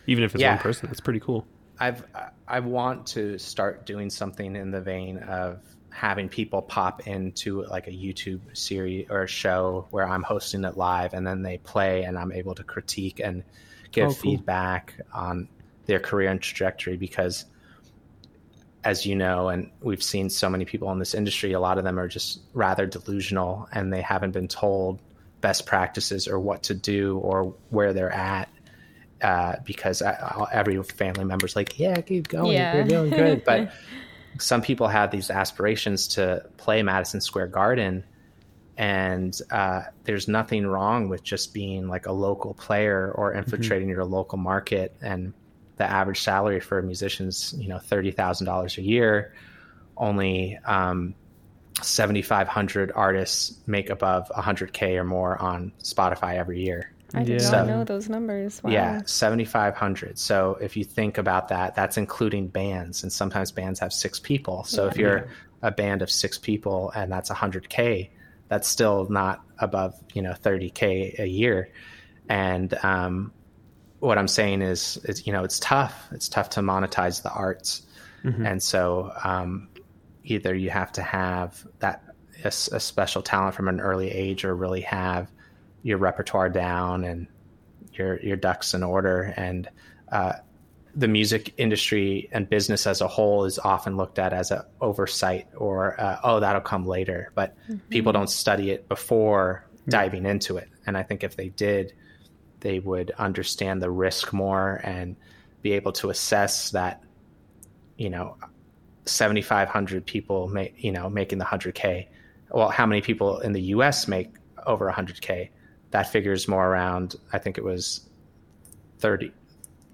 Even if it's Yeah. one person, that's pretty cool. I've I want to start doing something in the vein of having people pop into like a YouTube series or a show where I'm hosting it live and then they play and I'm able to critique and give Oh, cool. feedback on their career and trajectory because as you know and we've seen so many people in this industry a lot of them are just rather delusional and they haven't been told best practices or what to do or where they're at uh, because I, every family member's like, yeah, keep going, Yeah. you're doing good. But some people have these aspirations to play Madison Square Garden, and uh, there's nothing wrong with just being like a local player or infiltrating your local market. And the average salary for a musician's, you know, thirty thousand dollars a year. Only um, 7,500 artists make above 100K or more on Spotify every year. I did Yeah. not know those numbers. Wow. Yeah, 7,500. So if you think about that, that's including bands, and sometimes bands have six people. So if you're a band of six people and that's 100K, that's still not above, you know, 30K a year. And um, what I'm saying is, is, you know, it's tough. It's tough to monetize the arts. And so um, either you have to have that a special talent from an early age or really have your repertoire down and your your ducks in order. And uh, the music industry and business as a whole is often looked at as an oversight or uh, oh that'll come later. But people don't study it before diving into it. And i think if they did they would understand the risk more and be able to assess that you know 7500 people make you know making the 100k well how many people in the us make over 100k that figures more around i think it was 30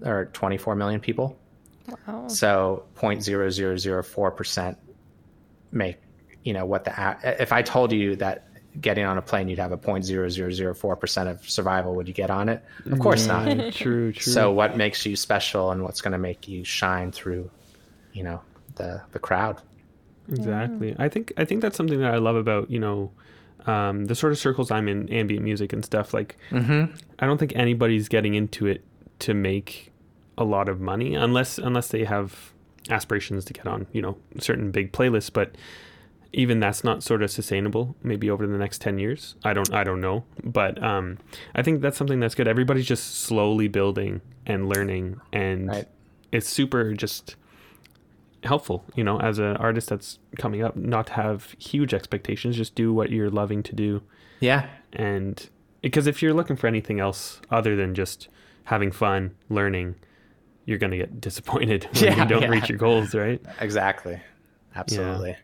or 24 million people Wow. so 0.0004% make you know what the if i told you that getting on a plane you'd have a 0.0004% of survival would you get on it of course not mm, true, true. so what makes you special and what's going to make you shine through you know the the crowd Exactly. Mm. I think I think that's something that I love about you know um, the sort of circles I'm in, ambient music and stuff. Like, mm-hmm. I don't think anybody's getting into it to make a lot of money unless unless they have aspirations to get on you know certain big playlists. But even that's not sort of sustainable. Maybe over the next ten years. I don't I don't know. But um, I think that's something that's good. Everybody's just slowly building and learning, and Right. it's super just helpful, you know, as an artist that's coming up, not to have huge expectations, just do what you're loving to do. yeah And because if you're looking for anything else other than just having fun, learning, you're going to get disappointed when Yeah, you don't yeah. reach your goals, right? exactly absolutely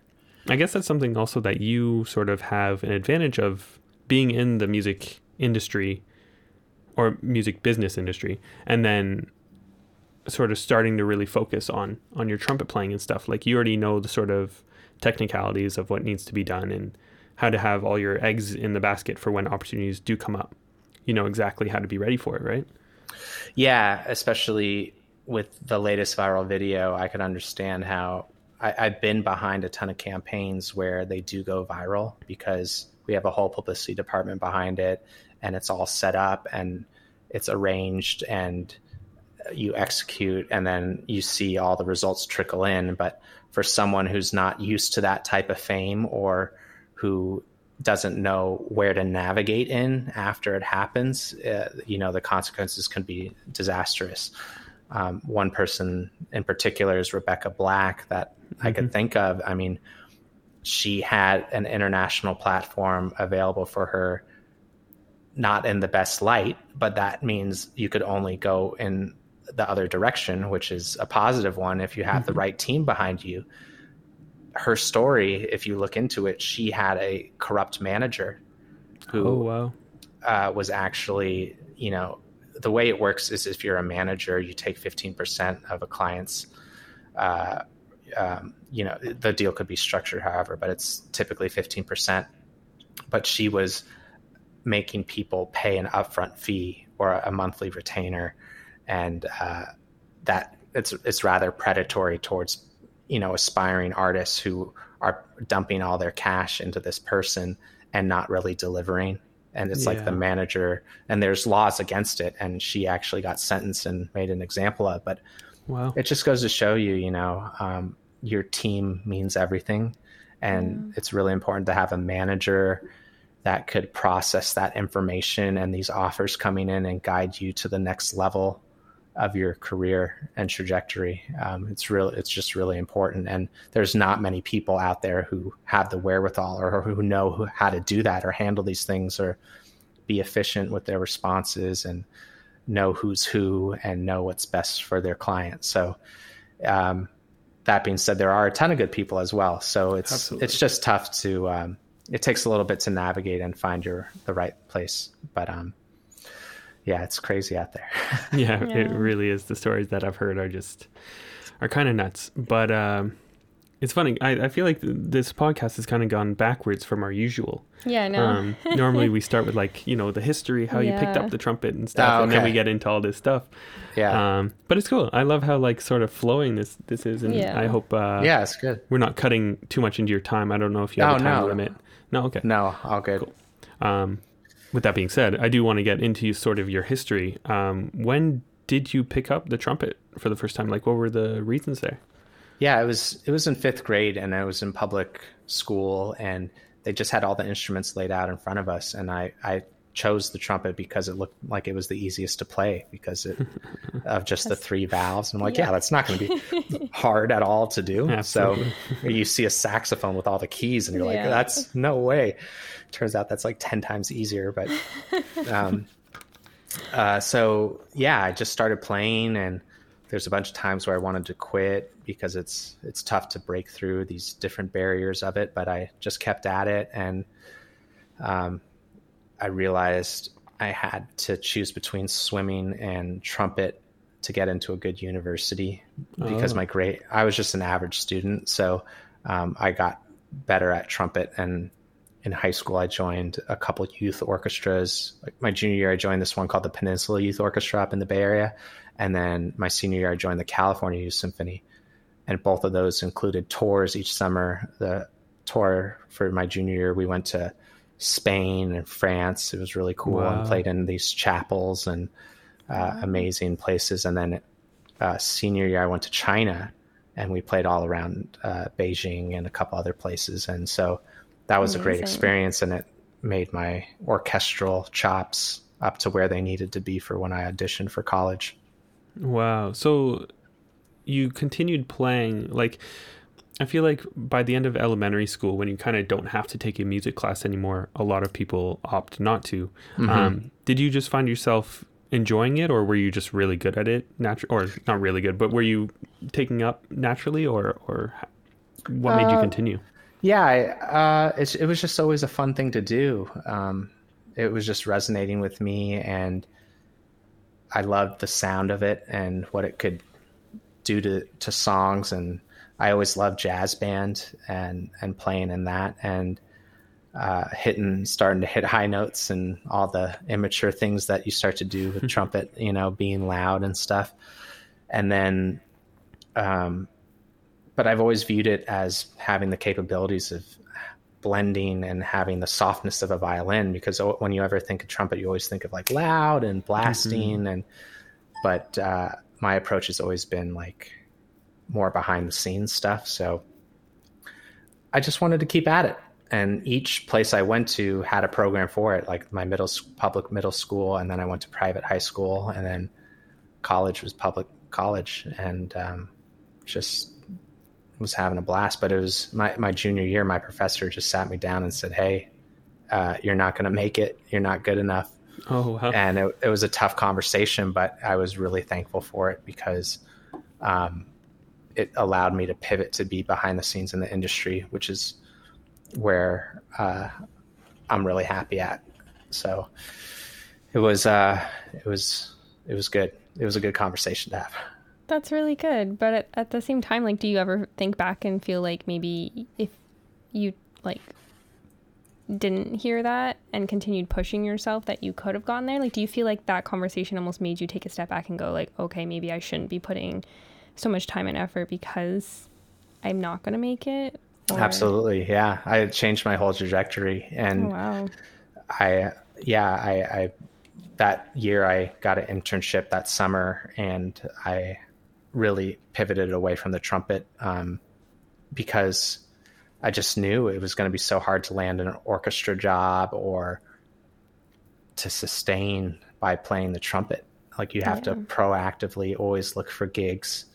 I guess that's something also that you sort of have an advantage of being in the music industry or music business industry and then sort of starting to really focus on on your trumpet playing and stuff. Like you already know the sort of technicalities of what needs to be done and how to have all your eggs in the basket for when opportunities do come up. You know exactly how to be ready for it right? Yeah, especially with the latest viral video, I could understand how I, I've been behind a ton of campaigns where they do go viral because we have a whole publicity department behind it and it's all set up and it's arranged and you execute and then you see all the results trickle in. But for someone who's not used to that type of fame or who doesn't know where to navigate in after it happens, uh, you know, the consequences can be disastrous. Um, one person in particular is Rebecca Black that I could think of. I mean, she had an international platform available for her, not in the best light, but that means you could only go in the other direction, which is a positive one if you have the right team behind you her story, if you look into it, she had a corrupt manager who oh wow uh, was actually, you know, the way it works is if you're a manager, you take 15% of a client's, uh, um, you know, the deal could be structured however, but it's typically 15%. But she was making people pay an upfront fee or a monthly retainer. And uh, that it's, it's rather predatory towards you know aspiring artists who are dumping all their cash into this person and not really delivering. And it's like the manager and there's laws against it and she actually got sentenced and made an example of but wow. it just goes to show you you know um, your team means everything. And it's really important to have a manager that could process that information and these offers coming in and guide you to the next level of your career and trajectory. Um, it's real. It's just really important, and there's not many people out there who have the wherewithal or who know who, how to do that or handle these things or be efficient with their responses and know who's who and know what's best for their client. So, um, that being said, there are a ton of good people as well. So it's Absolutely. it's just tough to. Um, it takes a little bit to navigate and find your the right place, but um, yeah, it's crazy out there. yeah, it really is. The stories that I've heard are just are kind of nuts. But um, it's funny. I, I feel like th- this podcast has kind of gone backwards from our usual. Yeah, I know. Um, normally we start with like you know the history, how you picked up the trumpet and stuff, Oh, and then we get into all this stuff. Yeah. Um, but it's cool. I love how like sort of flowing this this is, and Yeah. I hope uh, yeah, it's good. we're not cutting too much into your time. I don't know if you have Oh, a time no. limit. No, okay. No, all good. Um, with that being said, I do want to get into sort of your history. Um, when did you pick up the trumpet for the first time? Like, what were the reasons there? Yeah, it was it was in fifth grade, and I was in public school, and they just had all the instruments laid out in front of us, and I I chose the trumpet because it looked like it was the easiest to play because it of just the three valves. And I'm like, yeah, Yeah. that's not going to be hard at all to do. Absolutely. So you see a saxophone with all the keys, and you're like, Yeah. that's no way. Turns out that's like ten times easier, but. Um, uh, so yeah, I just started playing, and there's a bunch of times where I wanted to quit because it's it's tough to break through these different barriers of it. But I just kept at it, and um, I realized I had to choose between swimming and trumpet to get into a good university because Oh. my grade I was just an average student, so um, I got better at trumpet and in high school I joined a couple youth orchestras. Like my junior year I joined this one called the Peninsula Youth Orchestra up in the Bay Area, and then my senior year I joined the California Youth Symphony. And both of those included tours each summer. The tour for my junior year we went to Spain and France. It was really cool Wow. and played in these chapels and uh, amazing places. And then uh, senior year I went to China and we played all around uh, Beijing and a couple other places. And so that was a great experience, and it made my orchestral chops up to where they needed to be for when I auditioned for college. Wow. So you continued playing like I feel like by the end of elementary school when you kind of don't have to take a music class anymore, a lot of people opt not to. Um, did you just find yourself enjoying it or were you just really good at it natu- or not really good, but were you taking up naturally or or what made you Uh, continue? Yeah, I, uh, it's, it was just always a fun thing to do. Um, it was just resonating with me, and I loved the sound of it and what it could do to to songs. And I always loved jazz band and and playing in that and uh, hitting, starting to hit high notes and all the immature things that you start to do with trumpet. You know, being loud and stuff. And then um, but I've always viewed it as having the capabilities of blending and having the softness of a violin because when you ever think of trumpet you always think of like loud and blasting and but uh, my approach has always been like more behind the scenes stuff so I just wanted to keep at it and each place I went to had a program for it like my middle public middle school and then I went to private high school and then college was public college and um, just was having a blast. But it was my, my junior year, my professor just sat me down and said, Hey, uh, you're not going to make it. You're not good enough. Oh, wow. And it, it was a tough conversation, but I was really thankful for it because um, it allowed me to pivot to be behind the scenes in the industry, which is where uh, I'm really happy at. So it was, uh, it was, it was good. It was a good conversation to have. That's really good. But at, at the same time, like, do you ever think back and feel like maybe if you like didn't hear that and continued pushing yourself that you could have gotten there? Like, do you feel like that conversation almost made you take a step back and go like, okay, maybe I shouldn't be putting so much time and effort because I'm not going to make it? Or- Absolutely. Yeah. I changed my whole trajectory Oh, and wow. I, yeah, I, I, that year I got an internship that summer and I really pivoted away from the trumpet um, because I just knew it was going to be so hard to land an orchestra job or to sustain by playing the trumpet. Like you have to proactively always look for gigs.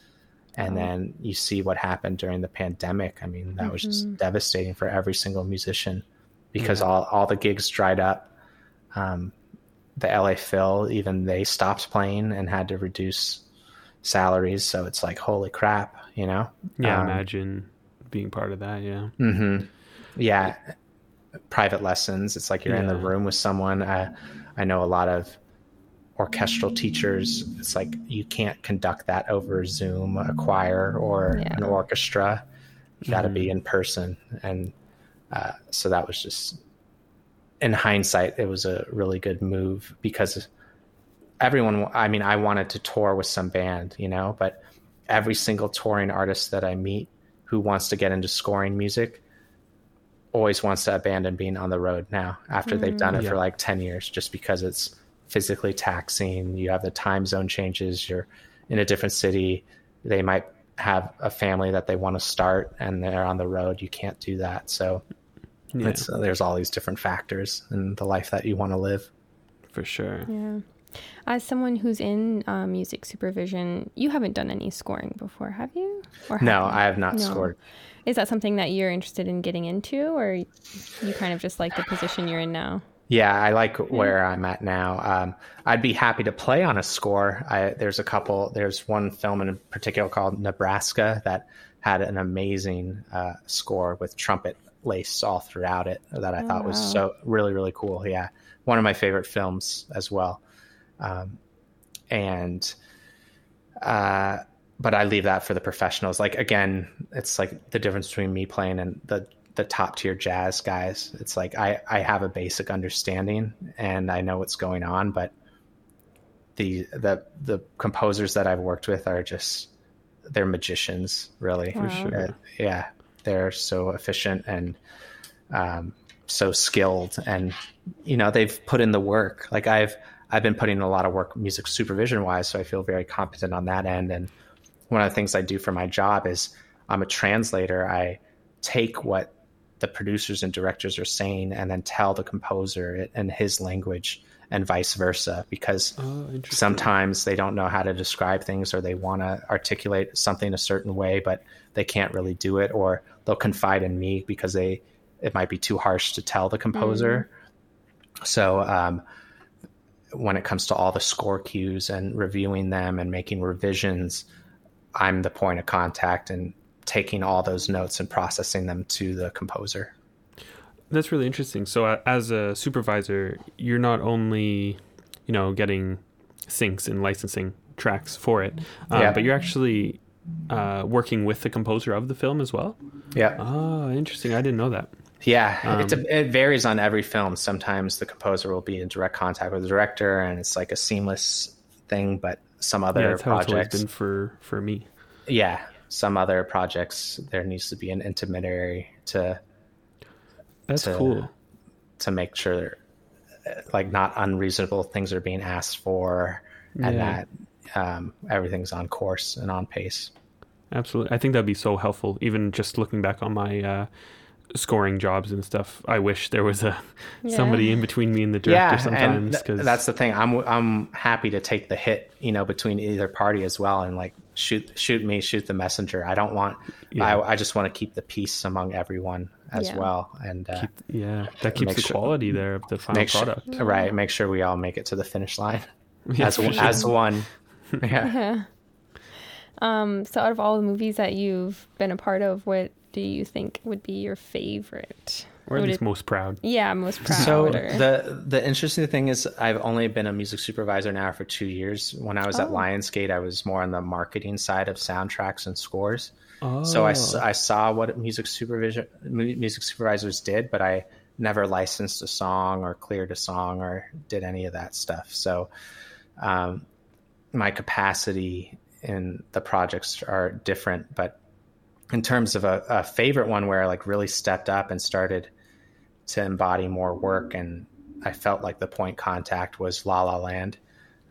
And then you see what happened during the pandemic. I mean, that was just devastating for every single musician because all, all the gigs dried up. Um, the LA Phil, even they stopped playing and had to reduce salaries. So it's like, holy crap, you know? yeah, Um, imagine being part of that. Yeah. hmm Yeah, private lessons. It's like you're in the room with someone. I, I know a lot of orchestral teachers. It's like you can't conduct that over Zoom, a choir or Yeah. an orchestra. You got to be in person, and uh, so that was just, in hindsight, it was a really good move because everyone. I mean, I wanted to tour with some band, you know, but every single touring artist that I meet who wants to get into scoring music always wants to abandon being on the road now after they've done it Yeah. for like 10 years just because it's physically taxing you have the time zone changes you're in a different city they might have a family that they want to start and they're on the road you can't do that so Yeah, it's, there's all these different factors in the life that you want to live for sure. Yeah. As someone who's in uh, music supervision, you haven't done any scoring before, have you? Or have no you? i have not No. scored Is that something that you're interested in getting into, or you kind of just like the position you're in now? Yeah, I like where I'm at now. Um, I'd be happy to play on a score. I, there's a couple. There's one film in particular called Nebraska that had an amazing uh, score with trumpet laced all throughout it that I thought was wow. so really really cool. Yeah, one of my favorite films as well. Um, and uh, but I leave that for the professionals. Like again, it's like the difference between me playing and the the top tier jazz guys. It's like I I have a basic understanding and I know what's going on, but the the the composers that I've worked with are just they're magicians, really. For sure. Uh, yeah, they're so efficient and um, so skilled, and you know they've put in the work. Like I've I've been putting in a lot of work music supervision wise, so I feel very competent on that end. And one of the things I do for my job is I'm a translator. I take what the producers and directors are saying and then tell the composer it in his language and vice versa because Oh, sometimes they don't know how to describe things or they want to articulate something a certain way but they can't really do it or they'll confide in me because they it might be too harsh to tell the composer. So um, when it comes to all the score cues and reviewing them and making revisions i'm the point of contact and taking all those notes and processing them to the composer That's really interesting. So, as a supervisor, you're not only, you know, getting syncs and licensing tracks for it, uh, Yeah. but you're actually uh, working with the composer of the film as well. yeah Oh, interesting. I didn't know that. Yeah, Um, it, it varies on every film. Sometimes the composer will be in direct contact with the director, and it's like a seamless thing. But some other yeah, that's how it's always projects, been for for me. yeah, some other projects, there needs to be an intermediary to That's to- cool. to make sure, uh, like, not unreasonable things are being asked for, and that um, everything's on course and on pace. Absolutely. I think that'd be so helpful. Even just looking back on my uh, scoring jobs and stuff, I wish there was a Yeah. somebody in between me and the director yeah, sometimes. and th- Because that's the thing. I'm I'm happy to take the hit, you know, between either party as well, and like shoot shoot me, shoot the messenger. I don't want. Yeah. I I just want to keep the peace among everyone as Yeah. well, and uh, yeah, that keeps the sure- quality there of the final make sure product. right. Make sure we all make it to the finish line Yeah, as one sure. as one. Yeah. Yeah. Um, so out of all the movies that you've been a part of, what do you think would be your favorite? Or at Would least it- most proud. yeah, most proud. So the the interesting thing is, I've only been a music supervisor now for two years. When I was at Oh. Lionsgate, I was more on the marketing side of soundtracks and scores. Oh, So I, I saw what music supervision music supervisors did, but I never licensed a song or cleared a song or did any of that stuff. So um, my capacity in the projects are different, but in terms of a, a favorite one where I like really stepped up and started to embody more work and I felt like the point contact was La La Land.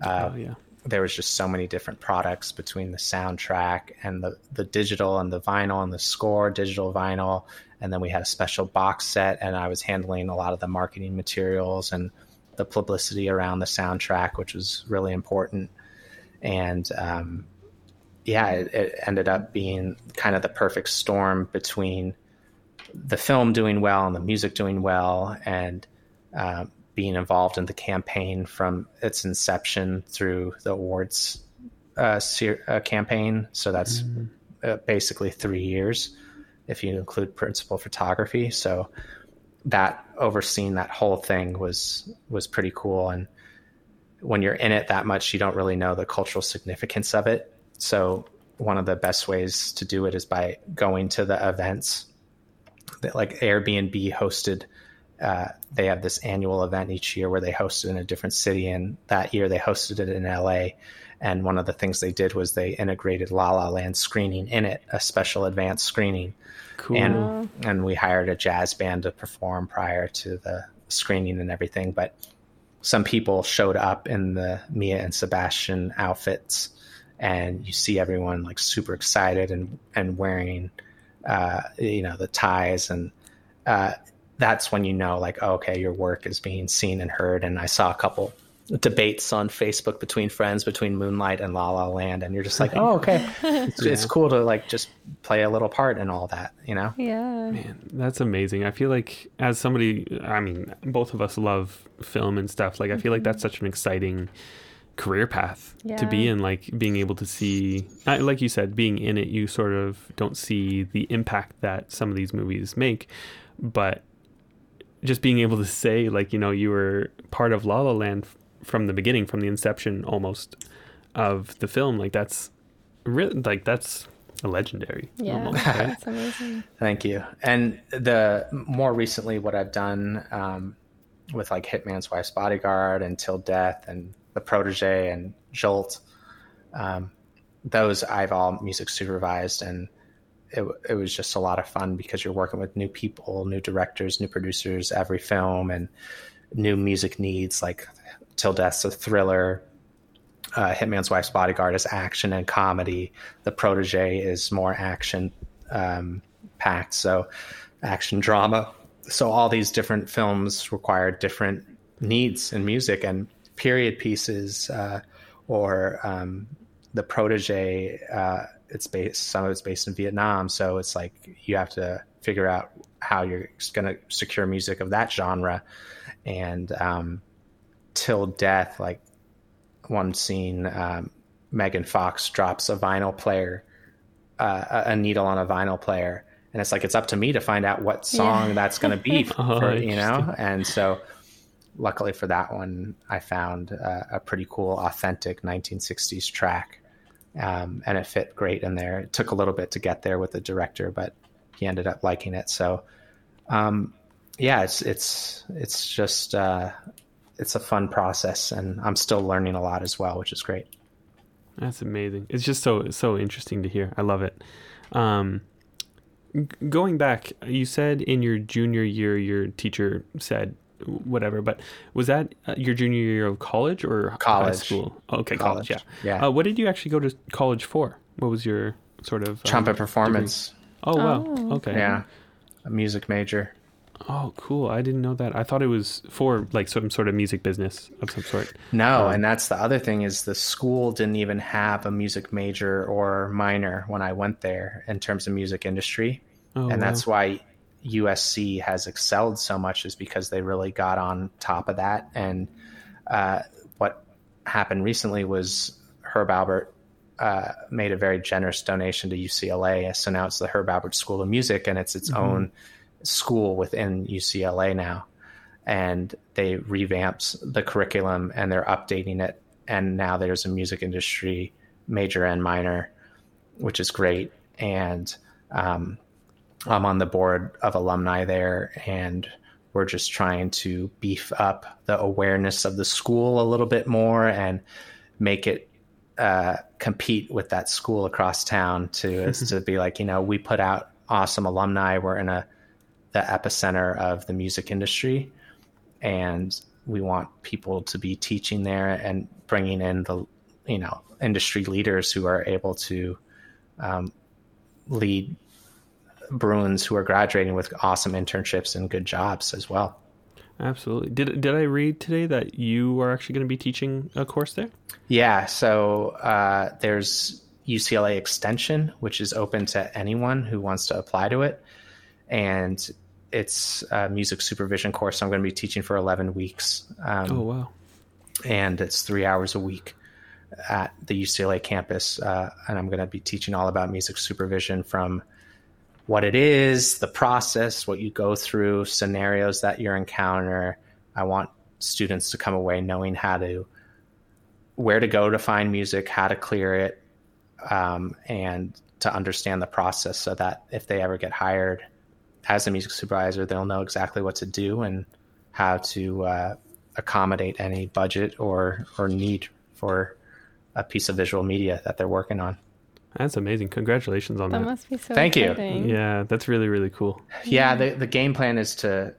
Uh, oh yeah. there was just so many different products between the soundtrack and the, the digital and the vinyl and the score, digital vinyl. And then we had a special box set, and I was handling a lot of the marketing materials and the publicity around the soundtrack, which was really important. And um, yeah, it, it ended up being kind of the perfect storm between the film doing well and the music doing well, and uh, being involved in the campaign from its inception through the awards uh, ser- uh, campaign. So that's uh, basically three years if you include principal photography. So that overseeing that whole thing was was pretty cool. And when you're in it that much, you don't really know the cultural significance of it. So one of the best ways to do it is by going to the events that like Airbnb hosted. Uh, they have this annual event each year where they host it in a different city, and that year they hosted it in LA. And one of the things they did was they integrated La La Land screening in it, a special advanced screening. Cool. And and we hired a jazz band to perform prior to the screening and everything. But some people showed up in the Mia and Sebastian outfits, and you see everyone like super excited and and wearing, uh, you know, the ties, and uh, that's when you know like oh, okay, your work is being seen and heard. And I saw a couple debates on Facebook between friends between Moonlight and La La Land, and you're just like, oh, okay, it's, Yeah. it's cool to like just play a little part in all that, you know? Yeah. Man, that's amazing. I feel like as somebody, I mean, both of us love film and stuff. Like, I feel like that's such an exciting career path to be Yeah. in. Like being able to see, like you said, being in it, you sort of don't see the impact that some of these movies make, but just being able to say, like, you know, you were part of La La Land from the beginning, from the inception almost of the film. Like that's really like that's legendary. Yeah. almost, right? That's amazing. Thank you. And the more recently, what I've done um, with like Hitman's Wife's Bodyguard and Till Death and The Protege and Jolt, um, those I've all music supervised, and it, it was just a lot of fun because you're working with new people, new directors, new producers every film, and new music needs. Like Till Death's a thriller. Uh, Hitman's Wife's Bodyguard is action and comedy. The Protege is more action um, packed, so action drama. So all these different films require different needs in music and period pieces, uh, or um, the protege. Uh, it's based some of it's based in Vietnam, so it's like you have to figure out how you're going to secure music of that genre. And um, till death, like one scene, um, Megan Fox drops a vinyl player, uh, a- needle on a vinyl player, and it's like it's up to me to find out what song Yeah. that's going to be, Oh, for, you know. And so, luckily for that one, I found uh, a pretty cool, authentic 1960s track, um, and it fit great in there. It took a little bit to get there with the director, but he ended up liking it. So, um, yeah, it's it's it's just uh, it's a fun process, and I'm still learning a lot as well, which is great. That's amazing. It's just so so interesting to hear. I love it. Um, going back, you said in your junior year, your teacher said whatever, but was that uh, your junior year of college or high College. school? Okay, college. College, yeah. yeah. Uh, what did you actually go to college for? What was your sort of um, Trumpet performance. degree? Oh wow. Oh, okay. Yeah, a music major. Oh, cool. I didn't know that. I thought it was for like some sort of music business of some sort. No, Um, and that's the other thing is the school didn't even have a music major or minor when I went there in terms of music industry. Oh, and that's why USC has excelled so much is because they really got on top of that. And uh, what happened recently was Herb Alpert uh, made a very generous donation to UCLA. So now it's the Herb Alpert School of Music, and it's its own school within UCLA now. And they revamped the curriculum and they're updating it. And now there's a music industry major and minor, which is great. And um, I'm on the board of alumni there, and we're just trying to beef up the awareness of the school a little bit more and make it uh, compete with that school across town to is to be like you know we put out awesome alumni. We're in a the epicenter of the music industry, and we want people to be teaching there and bringing in the you know industry leaders who are able to um, lead Bruins who are graduating with awesome internships and good jobs as well. Absolutely. Did did I read today that you are actually going to be teaching a course there? Yeah, so uh, there's UCLA Extension, which is open to anyone who wants to apply to it, and it's a music supervision course. I'm going to be teaching for 11 weeks, um, Oh wow. and it's three hours a week at the UCLA campus, uh, and I'm going to be teaching all about music supervision from what it is, the process, what you go through, scenarios that you encounter. I want students to come away knowing how to where to go to find music, how to clear it, um, and to understand the process so that if they ever get hired as a music supervisor, they'll know exactly what to do and how to uh, accommodate any budget or or need for a piece of visual media that they're working on. That's amazing. Congratulations on That that. must be so Thank you. Yeah, that's really really cool. Yeah, the the game plan is to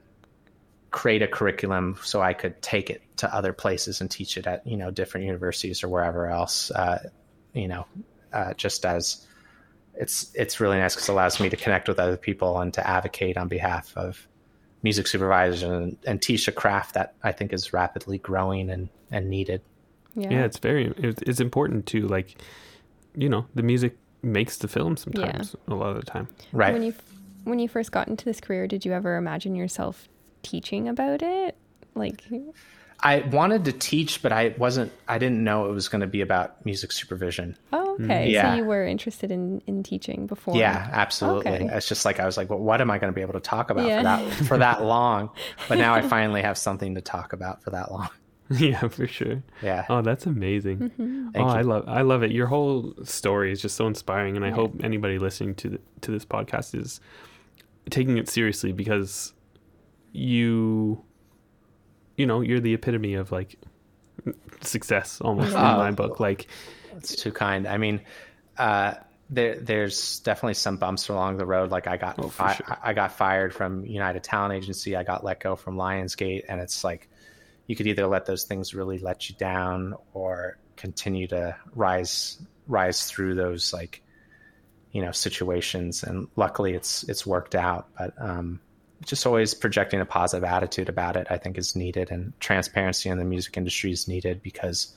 create a curriculum so I could take it to other places and teach it at you know different universities or wherever else. Uh, you know, uh, just as it's it's really nice because it allows me to connect with other people and to advocate on behalf of music supervisors and, and teach a craft that I think is rapidly growing and and needed. Yeah. Yeah, it's very it's important to like you know, the music makes the film sometimes a lot of the time. Right. When you when you first got into this career, did you ever imagine yourself teaching about it? Like, I wanted to teach, but I wasn't. I didn't know it was going to be about music supervision. oh, mm. okay. Yeah. So you were interested in in teaching before. Yeah, absolutely. Okay. It's just like I was like, well, what am I going to be able to talk about Yeah. for that for that long? But now I finally have something to talk about for that long. yeah, for sure. Yeah. Oh, that's amazing. Mm-hmm. Thank oh, you. I love I love it. Your whole story is just so inspiring, and I Yeah. hope anybody listening to the, to this podcast is taking it seriously because you, you know, you're the epitome of like success almost Yeah. in my book. Like, It's too kind. I mean, uh, there there's definitely some bumps along the road. Like I got Oh, for fi- sure. I got fired from United Talent Agency. I got let go from Lionsgate, and it's like you could either let those things really let you down or continue to rise rise through those like you know situations. And luckily it's it's worked out. But um just always projecting a positive attitude about it i think is needed. And transparency in the music industry is needed because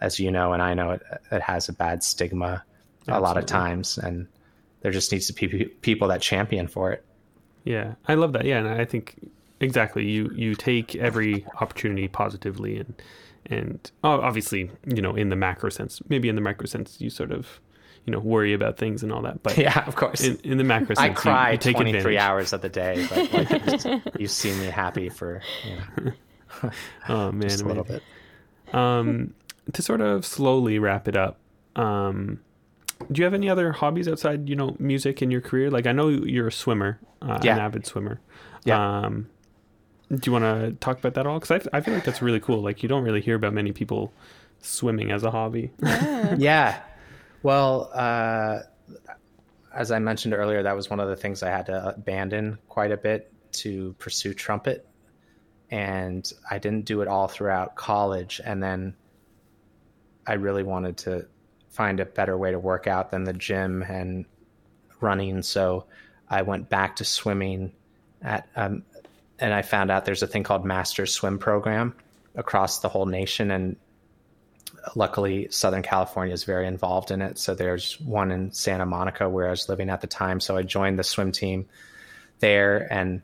as you know and i know it, it has a bad stigma a lot of times. And there just needs to be people that champion for it. Yeah, I love that. Yeah, and I think exactly you you take every opportunity positively and and oh, obviously you know in the macro sense, maybe in the micro sense you sort of you know worry about things and all that, but yeah of course in, in the macro sense, I you- cry you, take 23 advantage. hours of the day, but like, just, you see me happy for you know, Oh man, just a little amazing. bit. um, to sort of slowly wrap it up, um, do you have any other hobbies outside, you know, music in your career? Like I know you're a swimmer, uh, Yeah. an avid swimmer. Yeah. Um, do you want to talk about that at all? Because I, I feel like that's really cool. Like you don't really hear about many people swimming as a hobby. Yeah. yeah. Well, uh, as I mentioned earlier, that was one of the things I had to abandon quite a bit to pursue trumpet. And I didn't do it all throughout college. And then I really wanted to find a better way to work out than the gym and running. So I went back to swimming at, um, and I found out there's a thing called Master Swim Program across the whole nation. And luckily southern california is very involved in it. So there's one in santa monica where i was living at the time. So i joined the swim team there and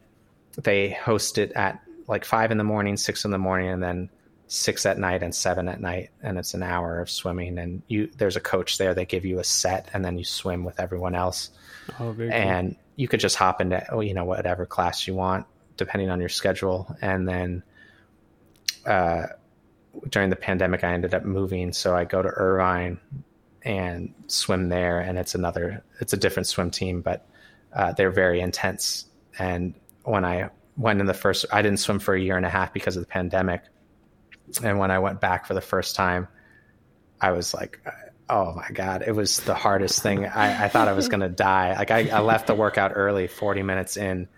they host it at like five in the morning six in the morning and then six at night and seven at night. And it's an hour of swimming and you there's a coach there. They give you a set and then you swim with everyone else. Oh, very cool. and you could just hop into you know whatever class you want depending on your schedule. And then uh, during the pandemic i ended up moving. So i go to irvine and swim there and it's another it's a different swim team but uh, they're very intense. And when i went in the first i didn't swim for a year and a half because of the pandemic. And when i went back for the first time i was like oh my god it was the hardest thing. I, I thought i was going to die. Like I, I left the workout early 40 minutes in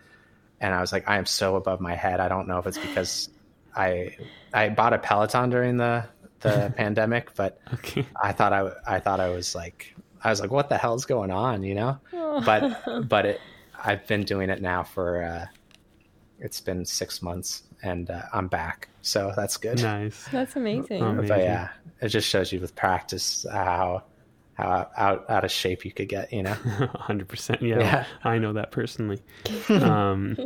and i was like i am so above my head i don't know if it's because i i bought a peloton during the the pandemic but okay. i thought i i thought i was like i was like what the hell's going on you know but but it i've been doing it now for uh it's been six months and uh, i'm back so that's good Nice. That's amazing. Um, but yeah, it just shows you with practice how how out out of shape you could get. You know. hundred percent. Yeah, Yeah. I know that personally. um,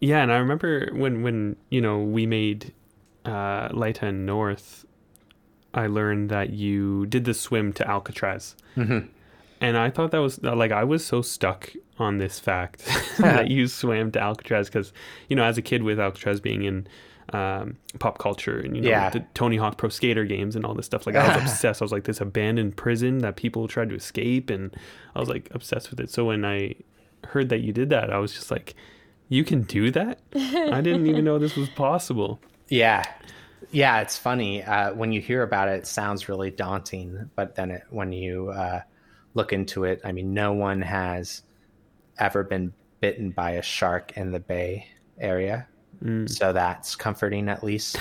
yeah, and I remember when when you know we made uh, Leita and North. I learned that you did the swim to Alcatraz, Mhm. and I thought that was like I was so stuck on this fact that you swam to Alcatraz because you know as a kid with Alcatraz being in um, pop culture and you know Yeah. the Tony Hawk Pro Skater games and all this stuff. Like I was obsessed. I was like this abandoned prison that people tried to escape, and I was like obsessed with it. So when I heard that you did that, I was just like, you can do that. I didn't even know this was possible. Yeah. Yeah, it's funny. Uh, when you hear about it, it sounds really daunting. But then it, when you uh, look into it, I mean, no one has ever been bitten by a shark in the bay area. So that's comforting at least.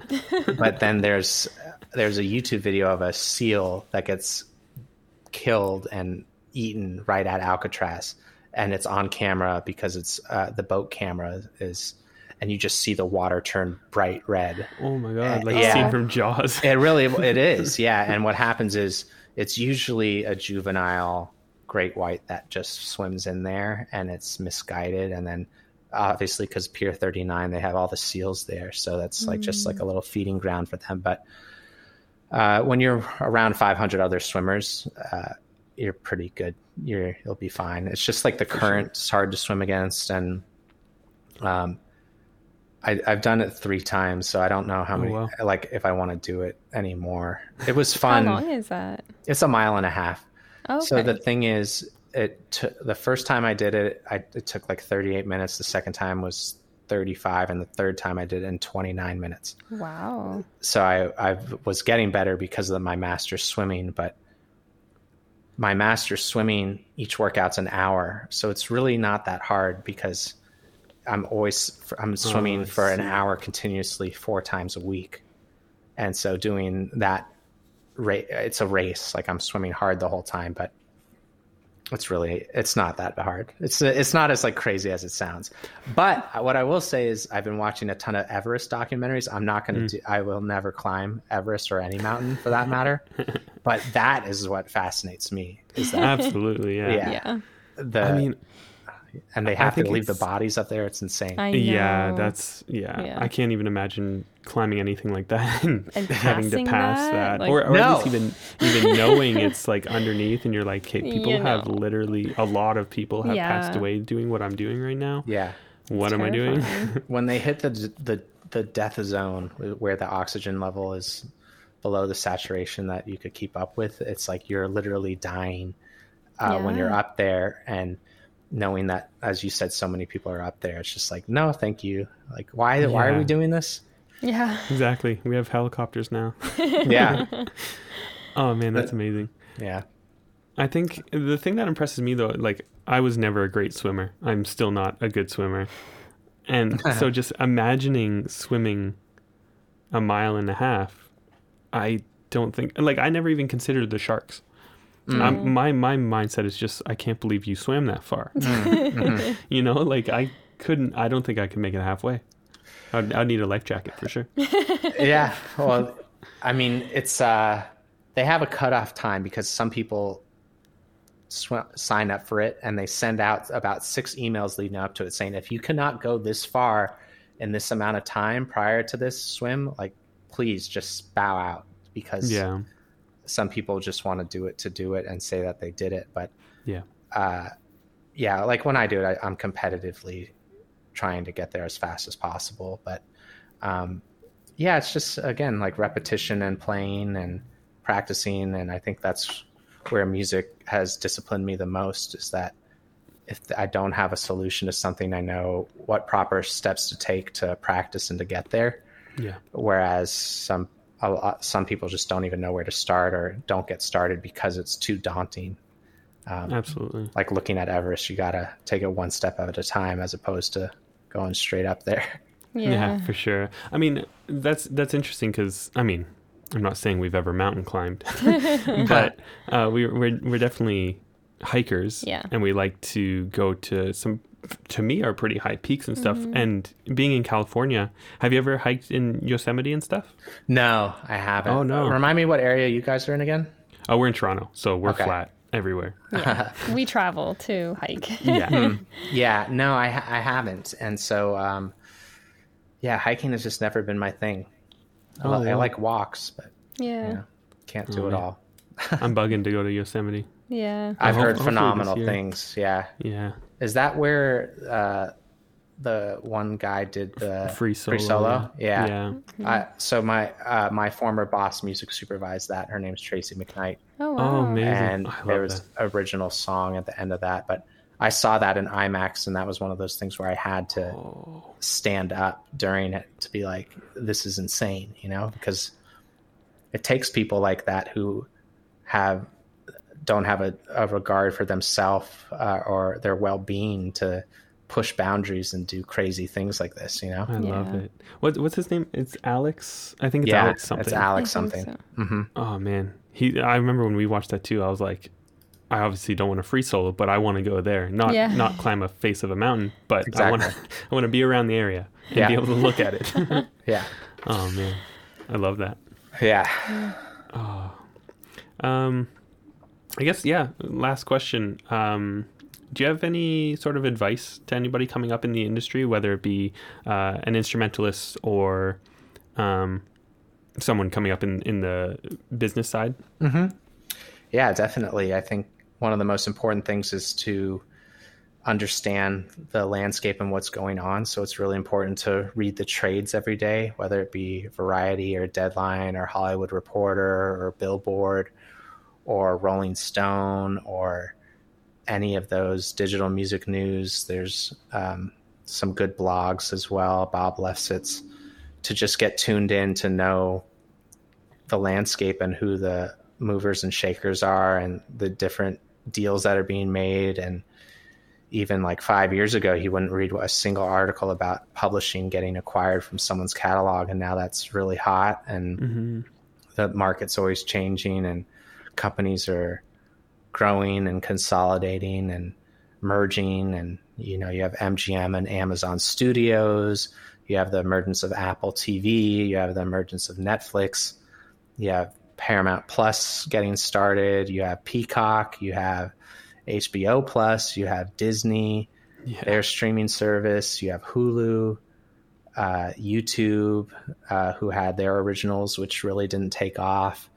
but then there's there's a YouTube video of a seal that gets killed and eaten right at Alcatraz, and it's on camera because it's uh, the boat camera is, and you just see the water turn bright red. Oh my god! Uh, Like yeah. a scene from Jaws. It really it is, yeah. And what happens is it's usually a juvenile great white that just swims in there, and it's misguided, and then obviously because Pier 39 they have all the seals there, so that's like just like a little feeding ground for them. But uh, when you're around 500 other swimmers, uh, you're pretty good. You're you'll be fine. It's just like the current; current's hard to swim against, and um, I, I've done it three times, so I don't know how many. wow. Like if I want to do it anymore. It was fun. How long is that? It's a mile and a half. Okay. So the thing is, it t- the first time I did it, I, it took like 38 minutes. The second time was 35, and the third time I did it in 29 minutes. wow. So I I was getting better because of my master's swimming, but my master's swimming each workout's an hour, so it's really not that hard because I'm always I'm oh, swimming I for an hour continuously four times a week, and so doing that, ra- it's a race. Like I'm swimming hard the whole time, but it's really it's not that hard. It's it's not as like crazy as it sounds. But what I will say is I've been watching a ton of Everest documentaries. I'm not going to hmm. do. I will never climb Everest or any mountain for that matter. but that is what fascinates me. Is that Absolutely, yeah. Yeah. Yeah. the I mean, and they have to think leave the bodies up there. It's insane. Yeah, that's yeah, Yeah. I can't even imagine climbing anything like that and, And having to pass that? that, Like- or, or No. at least even even knowing it's like underneath, and you're like, hey, people You have know. literally a lot of people have passed away doing what I'm doing right now. yeah. What am I doing? When they hit the the the death zone where the oxygen level is below the saturation that you could keep up with, it's like you're literally dying uh, when you're up there and knowing that, as you said, so many people are up there. It's just like, no, thank you. Like, why? Why are we doing this? Yeah. exactly. We have helicopters now. Yeah, Oh man, that's amazing. yeah, I think the thing that impresses me though, like I was never a great swimmer. I'm still not a good swimmer. And so just imagining swimming a mile and a half, I don't think like I never even considered the sharks. Mm. I'm, my my mindset is just I can't believe you swam that far. Mm, mm-hmm. you know, like I couldn't. I don't think I could make it halfway. I'd, I'd need a life jacket for sure. yeah. Well, I mean, it's uh, they have a cutoff time because some people sw- sign up for it and they send out about six emails leading up to it saying if you cannot go this far in this amount of time prior to this swim, like please just bow out because Yeah, some people just want to do it to do it and say that they did it, but yeah, uh, yeah, like when I do it, I, I'm competitively trying to get there as fast as possible. But um, yeah, it's just again like repetition and playing and practicing, and I think that's where music has disciplined me the most. Is that if I don't have a solution to something, I know what proper steps to take to practice and to get there. yeah. Whereas some lot, some people just don't even know where to start or don't get started because it's too daunting Absolutely. like looking at Everest, you gotta take it one step at a time as opposed to going straight up there. Yeah. Yeah. for sure. I mean, that's that's interesting because I mean, I'm not saying we've ever mountain climbed, but uh, we, we're we're definitely hikers. Yeah. and we like to go to some, to me, are pretty high peaks and stuff. And being in California, have you ever hiked in Yosemite and stuff? No, I haven't. Oh, no. Remind me what area you guys are in again? Oh, we're in Toronto, so we're Okay. flat everywhere. We travel to hike. Yeah, Yeah, no, I I haven't, and so um, yeah, hiking has just never been my thing. I, Oh, li- I like walks, but yeah. yeah, can't do Oh, it man. all. I'm bugging to go to Yosemite. Yeah. I've hope- heard phenomenal things. Yeah, Yeah, is that where uh, the one guy did the Free solo. free solo. Yeah. Yeah. I, so my uh, my former boss music supervised that. Her name's Tracy McKnight, Oh, Oh, wow. amazing. and I love there was original song at the end of that. But I saw that in IMAX, and that was one of those things where I had to Oh, stand up during it to be like, "This is insane," you know, because it takes people like that who have don't have a, a regard for themselves uh, or their well-being to push boundaries and do crazy things like this, you know. I love it. What, what's his name? It's Alex. I think it's yeah, Alex something. it's Alex something. so. hmm Oh man, he. I remember when we watched that too. I was like, I obviously don't want to free solo, but I want to go there. Not Yeah. not climb a face of a mountain, but I want to. I want to be around the area and Yeah. be able to look at it. Yeah, oh man, I love that. yeah. Oh. Um, I guess yeah. Last question. Um, do you have any sort of advice to anybody coming up in the industry, whether it be uh, an instrumentalist or um, someone coming up in in the business side? Yeah, definitely. I think one of the most important things is to understand the landscape and what's going on. So it's really important to read the trades every day, whether it be Variety or Deadline or Hollywood Reporter or Billboard or Rolling Stone or any of those digital music news. There's um, some good blogs as well, Bob Lefsetz, to just get tuned in to know the landscape and who the movers and shakers are and the different deals that are being made and even like five years ago he wouldn't read a single article about publishing getting acquired from someone's catalog and now that's really hot and Mm-hmm. the market's always changing and companies are growing and consolidating and merging and you know you have MGM and Amazon Studios you have the emergence of Apple TV you have the emergence of Netflix you have Paramount Plus getting started you have Peacock you have HBO Plus you have Disney Yeah. their streaming service. You have Hulu, uh, YouTube, uh, who had their originals, which really didn't take off.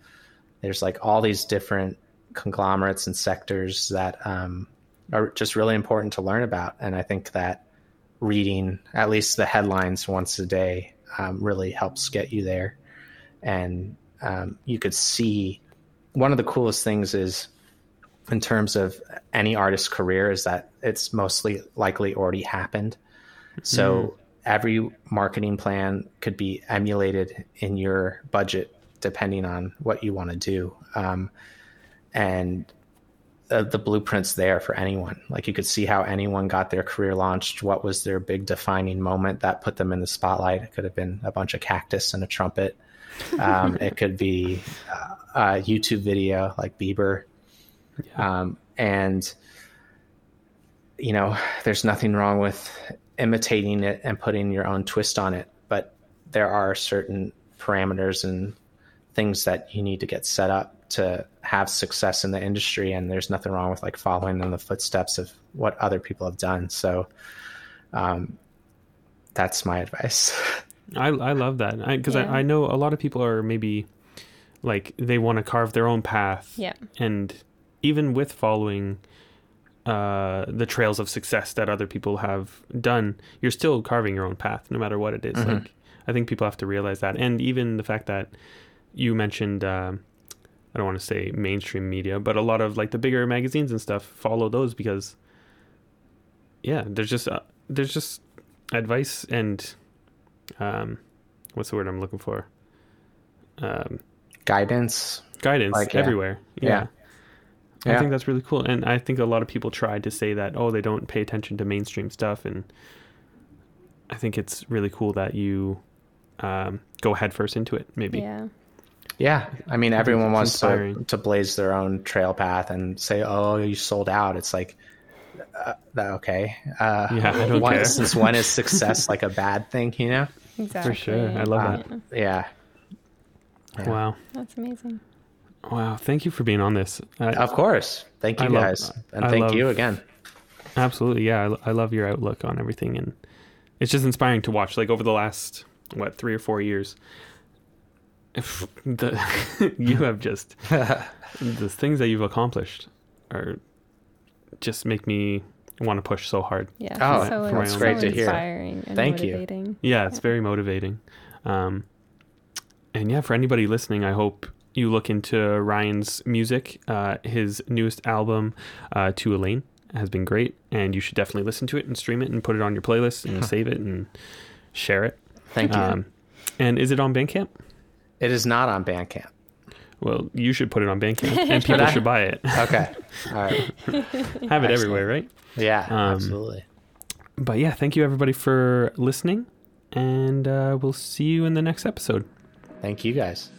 There's like all these different conglomerates and sectors that um, are just really important to learn about. And I think that reading at least the headlines once a day um, really helps get you there. And um, you could see one of the coolest things is in terms of any artist's career is that it's mostly likely already happened. So every marketing plan could be emulated in your budget depending on what you want to do. Um, and the, the blueprint's there for anyone. Like you could see how anyone got their career launched. What was their big defining moment that put them in the spotlight? It could have been a bunch of cactus and a trumpet. Um, it could be uh, a YouTube video like Bieber. Um, and, you know, there's nothing wrong with imitating it and putting your own twist on it. But there are certain parameters and things that you need to get set up to have success in the industry. And there's nothing wrong with like following in the footsteps of what other people have done. So, um, that's my advice. I I love that because Yeah. I, I know a lot of people are maybe like they want to carve their own path. Yeah. And even with following uh, the trails of success that other people have done, you're still carving your own path, no matter what it is. Mhm. Like I think people have to realize that, and even the fact that you mentioned. Um, I don't want to say mainstream media, but a lot of like the bigger magazines and stuff follow those because, yeah, there's just uh, there's just advice and um, what's the word I'm looking for? Um, Guidance. guidance Like, yeah. everywhere. Yeah. Yeah. I Yeah. think that's really cool. And I think a lot of people try to say that, oh, they don't pay attention to mainstream stuff. And I think it's really cool that you um, go headfirst into it, maybe. Yeah. Yeah, I mean, everyone wants to, inspiring. to blaze their own trail path and say, "Oh, you sold out." It's like, uh, okay? Uh, Yeah, I don't when- care. Since when is success like a bad thing? You know? Exactly. For sure. I love that. Yeah. Yeah, Yeah. Wow. That's amazing. Wow. Thank you for being on this. Uh, of course. Thank you I love- guys, and I thank love- you again. Absolutely. Yeah. I, I love your outlook on everything. And it's just inspiring to watch. Like over the last, what, three or four years, if the, you have just, the things that you've accomplished are just make me want to push so hard. Yeah. Oh, so that's so great to hear. Inspiring and Thank you. Yeah, it's very motivating. Um, and yeah, for anybody listening, I hope you look into Ryan's music. Uh, his newest album, uh, To Elaine, has been great, and you should definitely listen to it and stream it and put it on your playlist and save it and share it. Thank you. Um, and is it on Bandcamp? It is not on Bandcamp. Well, you should put it on Bandcamp, and people I? should buy it. Okay. All right. Have it everywhere, right? Yeah, Um, absolutely. But yeah, thank you everybody for listening, and uh, we'll see you in the next episode. Thank you guys.